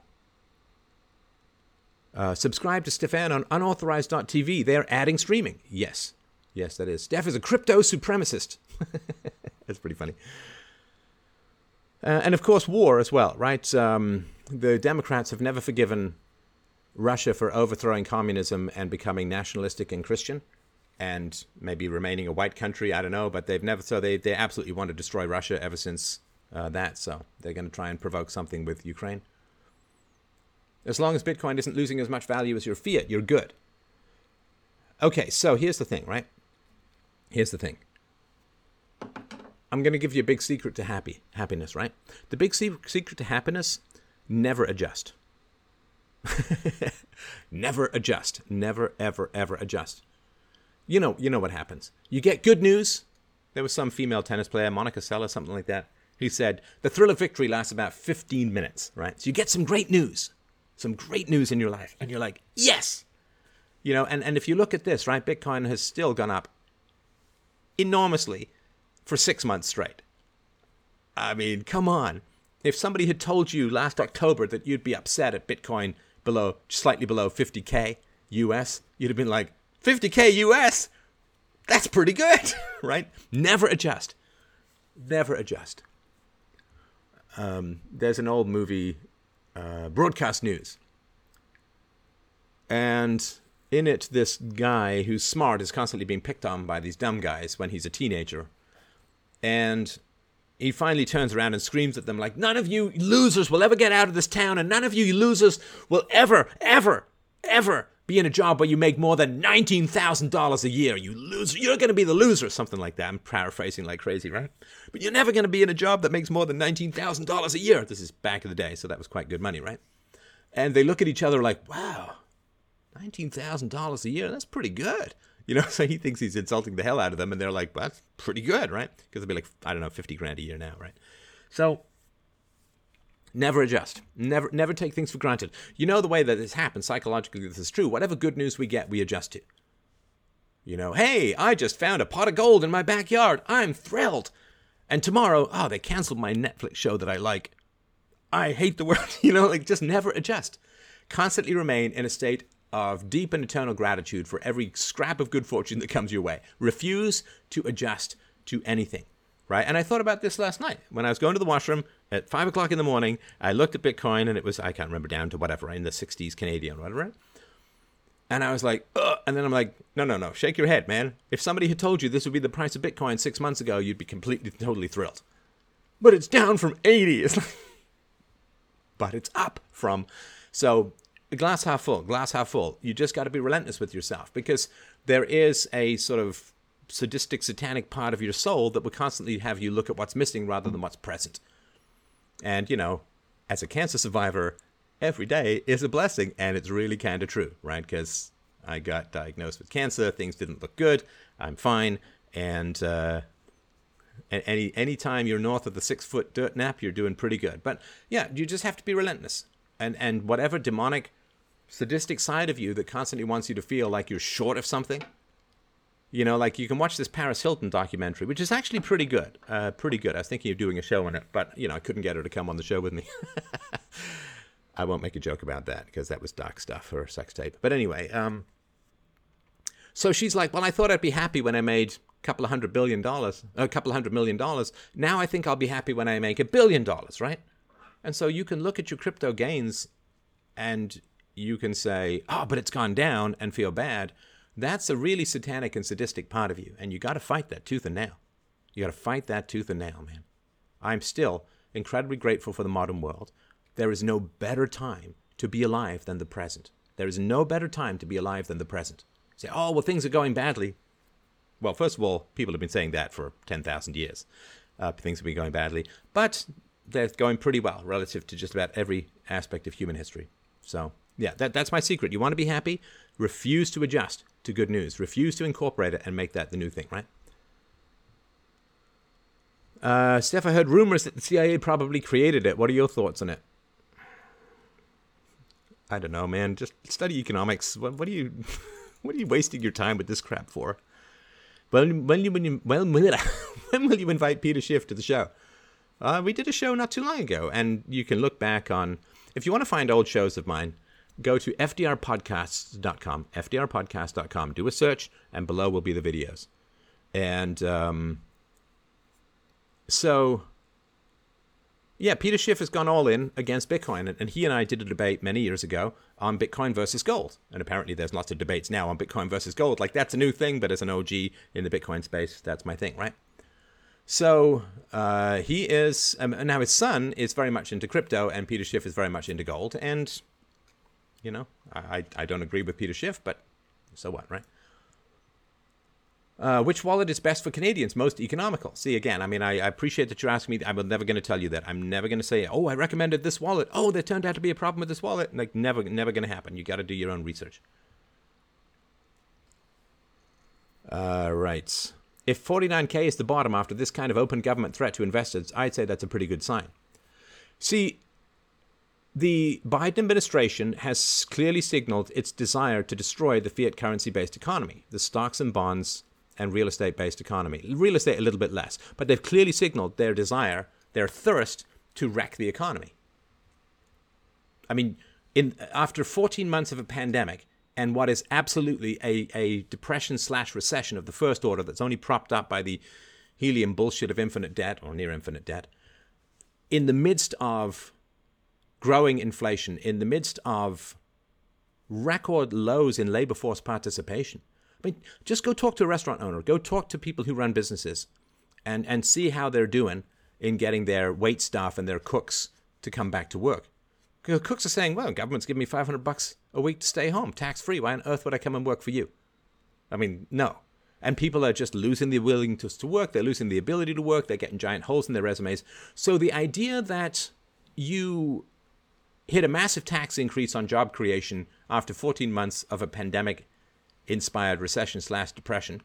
S1: Uh, subscribe to Stefan on unauthorized.tv. They're adding streaming. Yes. Yes, that is. Stef is a crypto supremacist. That's pretty funny. Uh, and of course, war as well, right? Um, the Democrats have never forgiven Russia for overthrowing communism and becoming nationalistic and Christian and maybe remaining a white country. I don't know, but they've never, so they, they absolutely want to destroy Russia ever since uh, that. So they're going to try and provoke something with Ukraine. As long as Bitcoin isn't losing as much value as your fiat, you're good. Okay, so here's the thing, right? Here's the thing. I'm going to give you a big secret to happy happiness, right? The big secret to happiness: never adjust. never adjust. Never, ever, ever adjust. You know, you know what happens. You get good news. There was some female tennis player, Monica Seles, something like that. He said the thrill of victory lasts about 15 minutes, right? So you get some great news, some great news in your life, and you're like, yes. You know, and, and if you look at this, right, Bitcoin has still gone up enormously for six months straight. I mean, come on. If somebody had told you last October that you'd be upset at Bitcoin below, slightly below 50K US, you'd have been like, 50K US? That's pretty good, right? Never adjust. Never adjust. Um, there's an old movie, uh, Broadcast News. And in it, this guy who's smart is constantly being picked on by these dumb guys when he's a teenager. And he finally turns around and screams at them like, None of you losers will ever get out of this town, and none of you losers will ever, ever, ever be in a job where you make more than $19,000 a year. You loser. You're going to be the loser, something like that. I'm paraphrasing like crazy, right? But you're never going to be in a job that makes more than $19,000 a year. This is back in the day, so that was quite good money, right? And they look at each other like, wow, $19,000 a year, that's pretty good. You know, so he thinks he's insulting the hell out of them, and they're like, well, that's pretty good, right? Because they'll be like, I don't know, 50 grand a year now, right? So Never adjust. Never never take things for granted. You know the way that this happens psychologically this is true. Whatever good news we get, we adjust to. You know, hey, I just found a pot of gold in my backyard. I'm thrilled. And tomorrow, oh, they canceled my Netflix show that I like. I hate the world. You know, like just never adjust. Constantly remain in a state of deep and eternal gratitude for every scrap of good fortune that comes your way. Refuse to adjust to anything right? And I thought about this last night when I was going to the washroom at five o'clock in the morning. I looked at Bitcoin and it was I can't remember down to whatever right? in the 60s Canadian, whatever. And I was like, Ugh. and then I'm like, no, no, no, shake your head, man. If somebody had told you this would be the price of Bitcoin six months ago, you'd be completely, totally thrilled. But it's down from 80. It's like, but it's up from. So glass half full, glass half full. You just got to be relentless with yourself because there is a sort of sadistic, satanic part of your soul that will constantly have you look at what's missing rather than what's present. And, you know, as a cancer survivor, every day is a blessing. And it's really kind of true, right? Because I got diagnosed with cancer, things didn't look good, I'm fine. And, uh, any any time you're north of the six foot dirt nap, you're doing pretty good. But yeah, you just have to be relentless. And and whatever demonic, sadistic side of you that constantly wants you to feel like you're short of something, you know, like you can watch this Paris Hilton documentary, which is actually pretty good. Uh, pretty good. I was thinking of doing a show on it, but you know, I couldn't get her to come on the show with me. I won't make a joke about that because that was dark stuff or sex tape. But anyway, um, so she's like, "Well, I thought I'd be happy when I made a couple of hundred billion dollars, a couple of hundred million dollars. Now I think I'll be happy when I make a billion dollars, right?" And so you can look at your crypto gains, and you can say, "Oh, but it's gone down," and feel bad that's a really satanic and sadistic part of you, and you got to fight that tooth and nail. You got to fight that tooth and nail, man. I'm still incredibly grateful for the modern world. There is no better time to be alive than the present. There is no better time to be alive than the present. say, oh, well, things are going badly. Well, first of all, people have been saying that for 10,000 years. Uh, things have been going badly. But they're going pretty well relative to just about every aspect of human history. So, yeah, that, that's my secret. You want to be happy? Refuse to adjust to good news. Refuse to incorporate it and make that the new thing, right? Uh, Stef, I heard rumors that the CIA probably created it. What are your thoughts on it? I don't know, man. Just study economics. What, what are you, what are you wasting your time with this crap for? When, when, you, when, you, when, when will you invite Peter Schiff to the show? Uh, we did a show not too long ago, and you can look back on. If you want to find old shows of mine, go to fdrpodcasts.com, fdrpodcast.com. Do a search, and below will be the videos. And um, so, yeah, Peter Schiff has gone all in against Bitcoin, and he and I did a debate many years ago on Bitcoin versus gold. And apparently, there's lots of debates now on Bitcoin versus gold. Like that's a new thing, but as an OG in the Bitcoin space, that's my thing, right? So uh, he is um, now his son is very much into crypto, and Peter Schiff is very much into gold. And you know, I I don't agree with Peter Schiff, but so what, right? Uh, which wallet is best for Canadians, most economical? See, again, I mean, I, I appreciate that you're asking me. I'm never going to tell you that. I'm never going to say, oh, I recommended this wallet. Oh, there turned out to be a problem with this wallet. Like, never, never going to happen. You got to do your own research. Uh, right. If 49K is the bottom after this kind of open government threat to investors, I'd say that's a pretty good sign. See, the Biden administration has clearly signaled its desire to destroy the fiat currency based economy, the stocks and bonds and real estate based economy. Real estate a little bit less, but they've clearly signaled their desire, their thirst to wreck the economy. I mean, in after 14 months of a pandemic, and what is absolutely a, a depression slash recession of the first order that's only propped up by the helium bullshit of infinite debt or near infinite debt, in the midst of growing inflation, in the midst of record lows in labor force participation. I mean, just go talk to a restaurant owner, go talk to people who run businesses and, and see how they're doing in getting their wait staff and their cooks to come back to work. Cooks are saying, well, government's giving me 500 bucks a week to stay home, tax free. Why on earth would I come and work for you? I mean, no. And people are just losing the willingness to work. They're losing the ability to work. They're getting giant holes in their resumes. So the idea that you hit a massive tax increase on job creation after 14 months of a pandemic inspired recession slash depression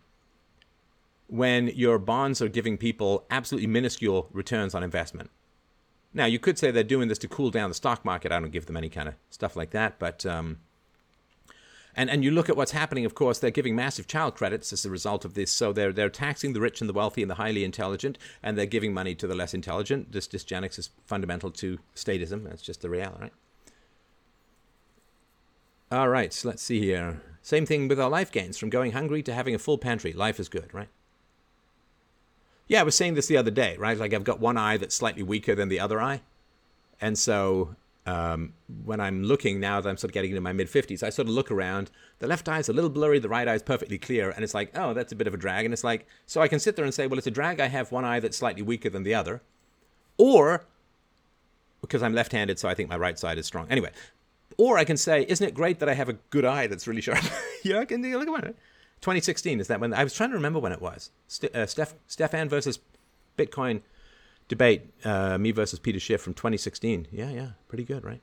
S1: when your bonds are giving people absolutely minuscule returns on investment now, you could say they're doing this to cool down the stock market. I don't give them any kind of stuff like that. But, um, and, and you look at what's happening, of course, they're giving massive child credits as a result of this. So they're, they're taxing the rich and the wealthy and the highly intelligent, and they're giving money to the less intelligent. This dysgenics is fundamental to statism. That's just the reality, right? All right, so let's see here. Same thing with our life gains from going hungry to having a full pantry. Life is good, right? Yeah, I was saying this the other day, right? Like I've got one eye that's slightly weaker than the other eye. And so um, when I'm looking now that I'm sort of getting into my mid 50s, I sort of look around. The left eye is a little blurry, the right eye is perfectly clear. And it's like, oh, that's a bit of a drag. And it's like, so I can sit there and say, well, it's a drag. I have one eye that's slightly weaker than the other. Or because I'm left handed, so I think my right side is strong. Anyway, or I can say, isn't it great that I have a good eye that's really sharp? yeah, I can look at it. 2016 is that when I was trying to remember when it was. St- uh, Stef, Stefan versus Bitcoin debate, uh, me versus Peter Schiff from 2016. Yeah, yeah, pretty good, right?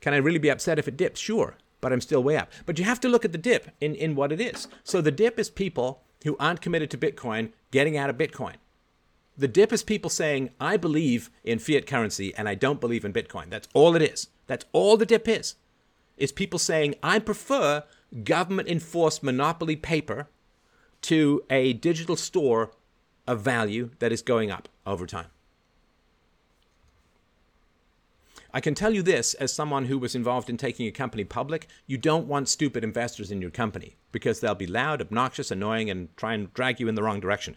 S1: Can I really be upset if it dips? Sure, but I'm still way up. But you have to look at the dip in, in what it is. So the dip is people who aren't committed to Bitcoin getting out of Bitcoin. The dip is people saying, I believe in fiat currency and I don't believe in Bitcoin. That's all it is. That's all the dip is. Is people saying, I prefer government enforced monopoly paper to a digital store of value that is going up over time. I can tell you this as someone who was involved in taking a company public you don't want stupid investors in your company because they'll be loud, obnoxious, annoying, and try and drag you in the wrong direction.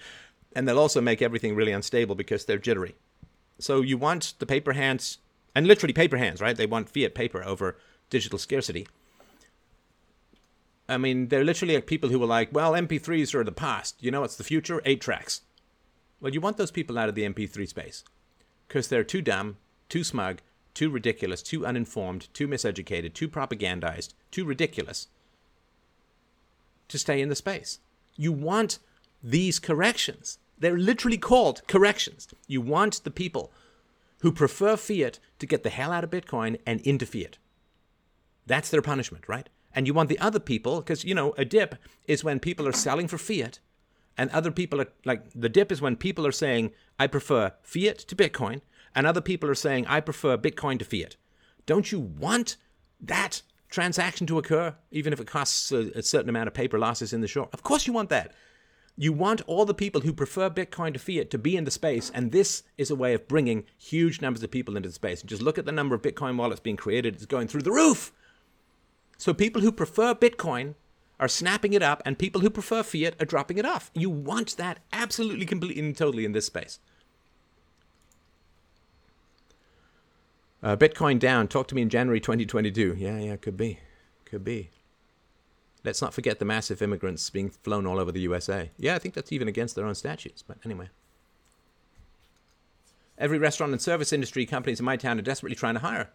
S1: And they'll also make everything really unstable because they're jittery. So you want the paper hands, and literally paper hands, right? They want fiat paper over digital scarcity. I mean, they're literally like people who are like, well, MP3s are the past. You know, it's the future, eight tracks. Well, you want those people out of the MP3 space because they're too dumb, too smug, too ridiculous, too uninformed, too miseducated, too propagandized, too ridiculous to stay in the space. You want these corrections. They're literally called corrections. You want the people who prefer fiat to get the hell out of Bitcoin and into fiat. That's their punishment, right? And you want the other people, because, you know, a dip is when people are selling for fiat, and other people are like, the dip is when people are saying, I prefer fiat to Bitcoin, and other people are saying, I prefer Bitcoin to fiat. Don't you want that transaction to occur, even if it costs a, a certain amount of paper losses in the short? Of course, you want that. You want all the people who prefer Bitcoin to fiat to be in the space, and this is a way of bringing huge numbers of people into the space. Just look at the number of Bitcoin wallets being created; it's going through the roof. So people who prefer Bitcoin are snapping it up, and people who prefer fiat are dropping it off. You want that absolutely, completely, and totally in this space. Uh, Bitcoin down. Talk to me in January 2022. Yeah, yeah, could be. Could be. Let's not forget the massive immigrants being flown all over the USA. Yeah, I think that's even against their own statutes, but anyway. Every restaurant and service industry companies in my town are desperately trying to hire.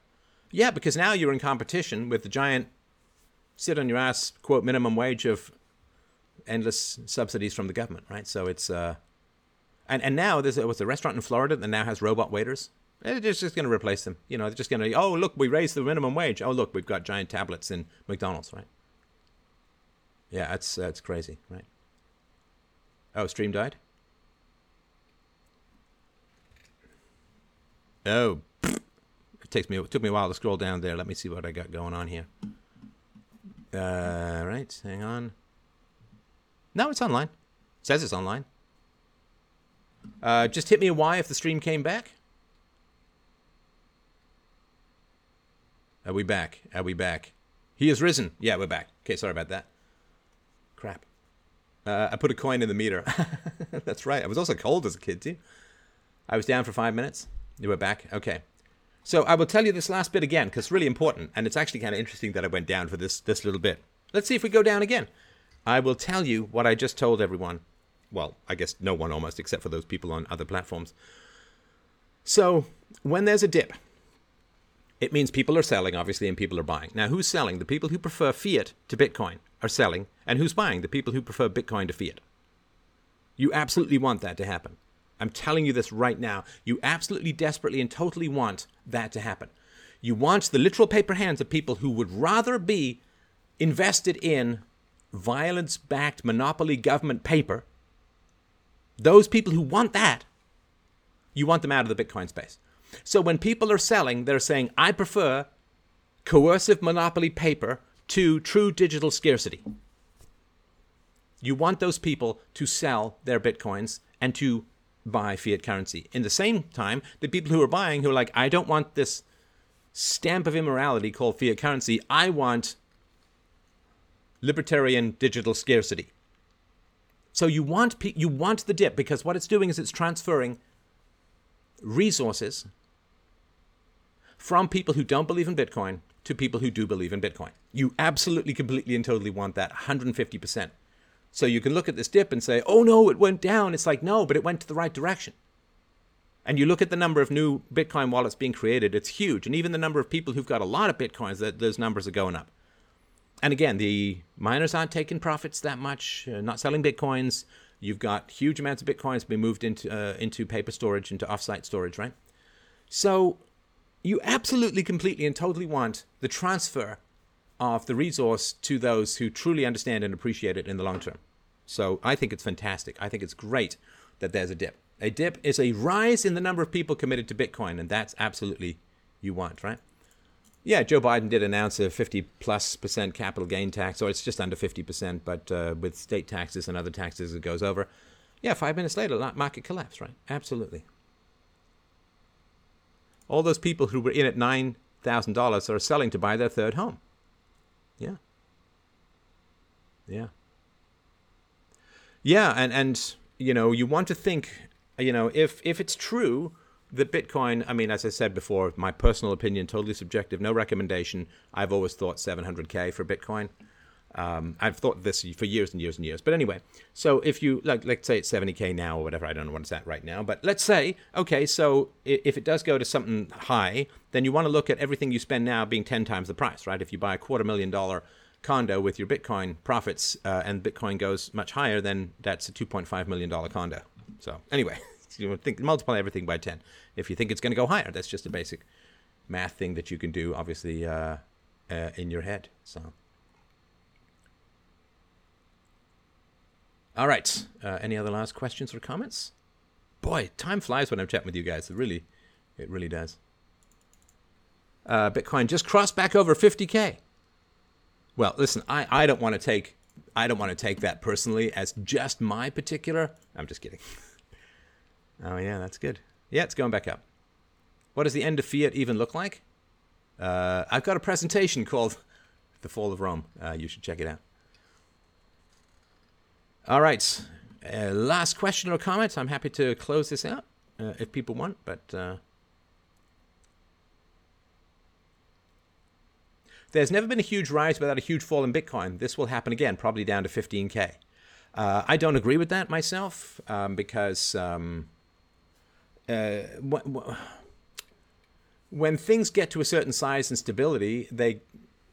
S1: Yeah, because now you're in competition with the giant sit on your ass, quote, minimum wage of endless subsidies from the government, right? So it's, uh, and, and now there's a, what's a restaurant in Florida that now has robot waiters. They're just, just going to replace them. You know, they're just going to, oh, look, we raised the minimum wage. Oh, look, we've got giant tablets in McDonald's, right? Yeah, that's that's crazy, right? Oh, stream died. Oh, it takes me it took me a while to scroll down there. Let me see what I got going on here. Uh, right, hang on. No, it's online. It says it's online. Uh, just hit me a Y if the stream came back. Are we back? Are we back? He has risen. Yeah, we're back. Okay, sorry about that. Crap. Uh, I put a coin in the meter. That's right. I was also cold as a kid, too. I was down for five minutes. You were back? Okay. So I will tell you this last bit again because it's really important, and it's actually kind of interesting that I went down for this this little bit. Let's see if we go down again. I will tell you what I just told everyone. Well, I guess no one almost, except for those people on other platforms. So when there's a dip, it means people are selling, obviously, and people are buying. Now, who's selling? The people who prefer fiat to Bitcoin are selling, and who's buying? The people who prefer Bitcoin to fiat. You absolutely want that to happen. I'm telling you this right now. You absolutely, desperately, and totally want that to happen. You want the literal paper hands of people who would rather be invested in violence backed monopoly government paper. Those people who want that, you want them out of the Bitcoin space. So when people are selling, they're saying, I prefer coercive monopoly paper to true digital scarcity. You want those people to sell their bitcoins and to buy fiat currency. In the same time, the people who are buying who are like, I don't want this stamp of immorality called fiat currency, I want libertarian digital scarcity. So you want you want the dip because what it's doing is it's transferring resources from people who don't believe in Bitcoin to people who do believe in Bitcoin. You absolutely, completely, and totally want that 150%. So you can look at this dip and say, oh no, it went down. It's like, no, but it went to the right direction. And you look at the number of new Bitcoin wallets being created, it's huge. And even the number of people who've got a lot of Bitcoins, those numbers are going up. And again, the miners aren't taking profits that much, uh, not selling Bitcoins. You've got huge amounts of Bitcoins being moved into, uh, into paper storage, into offsite storage, right? So you absolutely, completely, and totally want the transfer of the resource to those who truly understand and appreciate it in the long term. So I think it's fantastic. I think it's great that there's a dip. A dip is a rise in the number of people committed to Bitcoin, and that's absolutely you want, right? Yeah, Joe Biden did announce a 50 plus percent capital gain tax, or it's just under 50 percent, but uh, with state taxes and other taxes, it goes over. Yeah, five minutes later, market collapse, right? Absolutely. All those people who were in at $9,000 are selling to buy their third home. Yeah. Yeah. Yeah, and, and you know, you want to think, you know, if if it's true that Bitcoin, I mean, as I said before, my personal opinion, totally subjective, no recommendation. I've always thought 700k for Bitcoin. Um, I've thought this for years and years and years. But anyway, so if you like, let's say it's 70k now or whatever, I don't know what it's at right now. But let's say, okay, so if it does go to something high, then you want to look at everything you spend now being 10 times the price, right? If you buy a quarter million dollar condo with your Bitcoin profits uh, and Bitcoin goes much higher, then that's a 2.5 million dollar condo. So anyway, you think multiply everything by 10. If you think it's going to go higher, that's just a basic math thing that you can do, obviously, uh, uh, in your head. So. All right. Uh, any other last questions or comments? Boy, time flies when I'm chatting with you guys. It really, it really does. Uh, Bitcoin just crossed back over 50k. Well, listen, I, I don't want to take I don't want to take that personally as just my particular. I'm just kidding. oh yeah, that's good. Yeah, it's going back up. What does the end of fiat even look like? Uh, I've got a presentation called "The Fall of Rome." Uh, you should check it out. All right, uh, last question or comment. I'm happy to close this out uh, if people want, but uh, There's never been a huge rise without a huge fall in Bitcoin. This will happen again, probably down to 15K. Uh, I don't agree with that myself um, because um, uh, when things get to a certain size and stability, they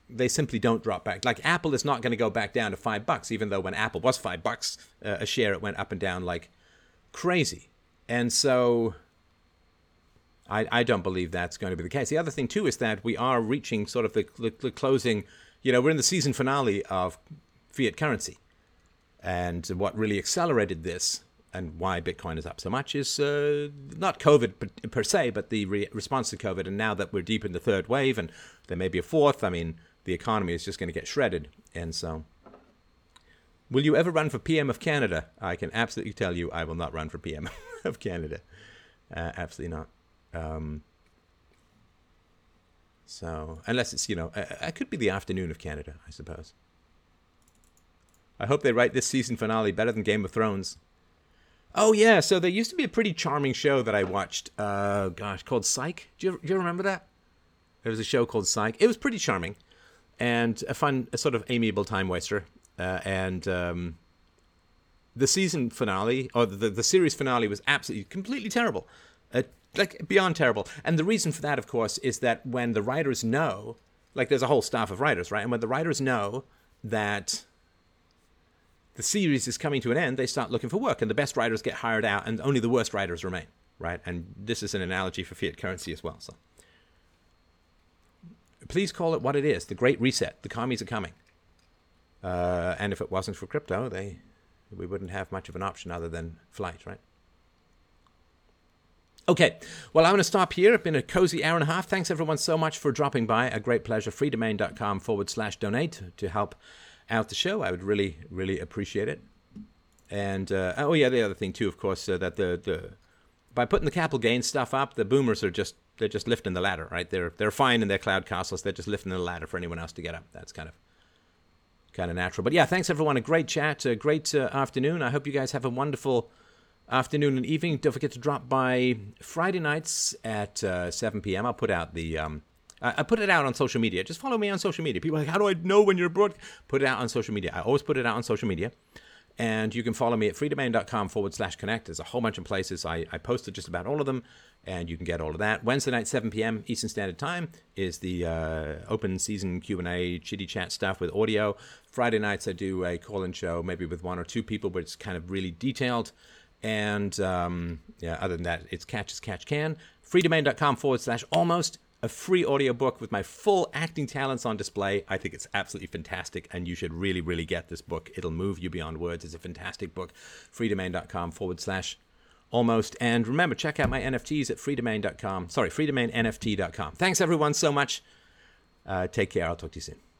S1: they simply don't drop back. Like Apple is not going to go back down to five bucks, even though when Apple was five bucks uh, a share, it went up and down like crazy. And so I, I don't believe that's going to be the case. The other thing, too, is that we are reaching sort of the, the, the closing, you know, we're in the season finale of fiat currency. And what really accelerated this and why Bitcoin is up so much is uh, not COVID per, per, se, but the re- response to COVID. And now that we're deep in the third wave and there may be a fourth, I mean, the economy is just going to get shredded. And so, will you ever run for PM of Canada? I can absolutely tell you I will not run for PM of Canada. Uh, absolutely not. Um, so, unless it's, you know, it could be the afternoon of Canada, I suppose. I hope they write this season finale better than Game of Thrones. Oh, yeah, so there used to be a pretty charming show that I watched, uh, gosh, called Psych. Do you, do you remember that? There was a show called Psych. It was pretty charming and a fun, a sort of amiable time waster. Uh, and um, the season finale, or the, the series finale, was absolutely, completely terrible. Uh, like beyond terrible. And the reason for that, of course, is that when the writers know, like there's a whole staff of writers, right? And when the writers know that the series is coming to an end, they start looking for work, and the best writers get hired out, and only the worst writers remain, right? And this is an analogy for fiat currency as well. So please call it what it is: the Great Reset. The commies are coming. Uh, and if it wasn't for crypto, they we wouldn't have much of an option other than flight, right? Okay, well, I'm going to stop here. It's been a cozy hour and a half. Thanks, everyone, so much for dropping by. A great pleasure. freedomain.com forward slash donate to help out the show. I would really, really appreciate it. And, uh, oh, yeah, the other thing, too, of course, uh, that the, the by putting the capital gains stuff up, the boomers are just they're just lifting the ladder, right? They're they're fine in their cloud castles. They're just lifting the ladder for anyone else to get up. That's kind of kind of natural. But yeah, thanks everyone. A great chat, a great uh, afternoon. I hope you guys have a wonderful afternoon and evening. Don't forget to drop by Friday nights at uh, 7 p.m. I'll put out the. Um, I put it out on social media. Just follow me on social media. People like, how do I know when you're abroad? Put it out on social media. I always put it out on social media. And you can follow me at freedomain.com forward slash connect. There's a whole bunch of places. I, I posted just about all of them, and you can get all of that. Wednesday night, 7 p.m. Eastern Standard Time is the uh, open season Q&A, chitty chat stuff with audio. Friday nights, I do a call-in show, maybe with one or two people, but it's kind of really detailed. And um, yeah, other than that, it's catch as catch can. Freedomain.com forward slash almost a free audiobook with my full acting talents on display. I think it's absolutely fantastic, and you should really, really get this book. It'll move you beyond words. It's a fantastic book. Freedomain.com forward slash almost. And remember, check out my NFTs at freedomain.com. Sorry, freedomainnft.com. Thanks, everyone, so much. Uh, take care. I'll talk to you soon.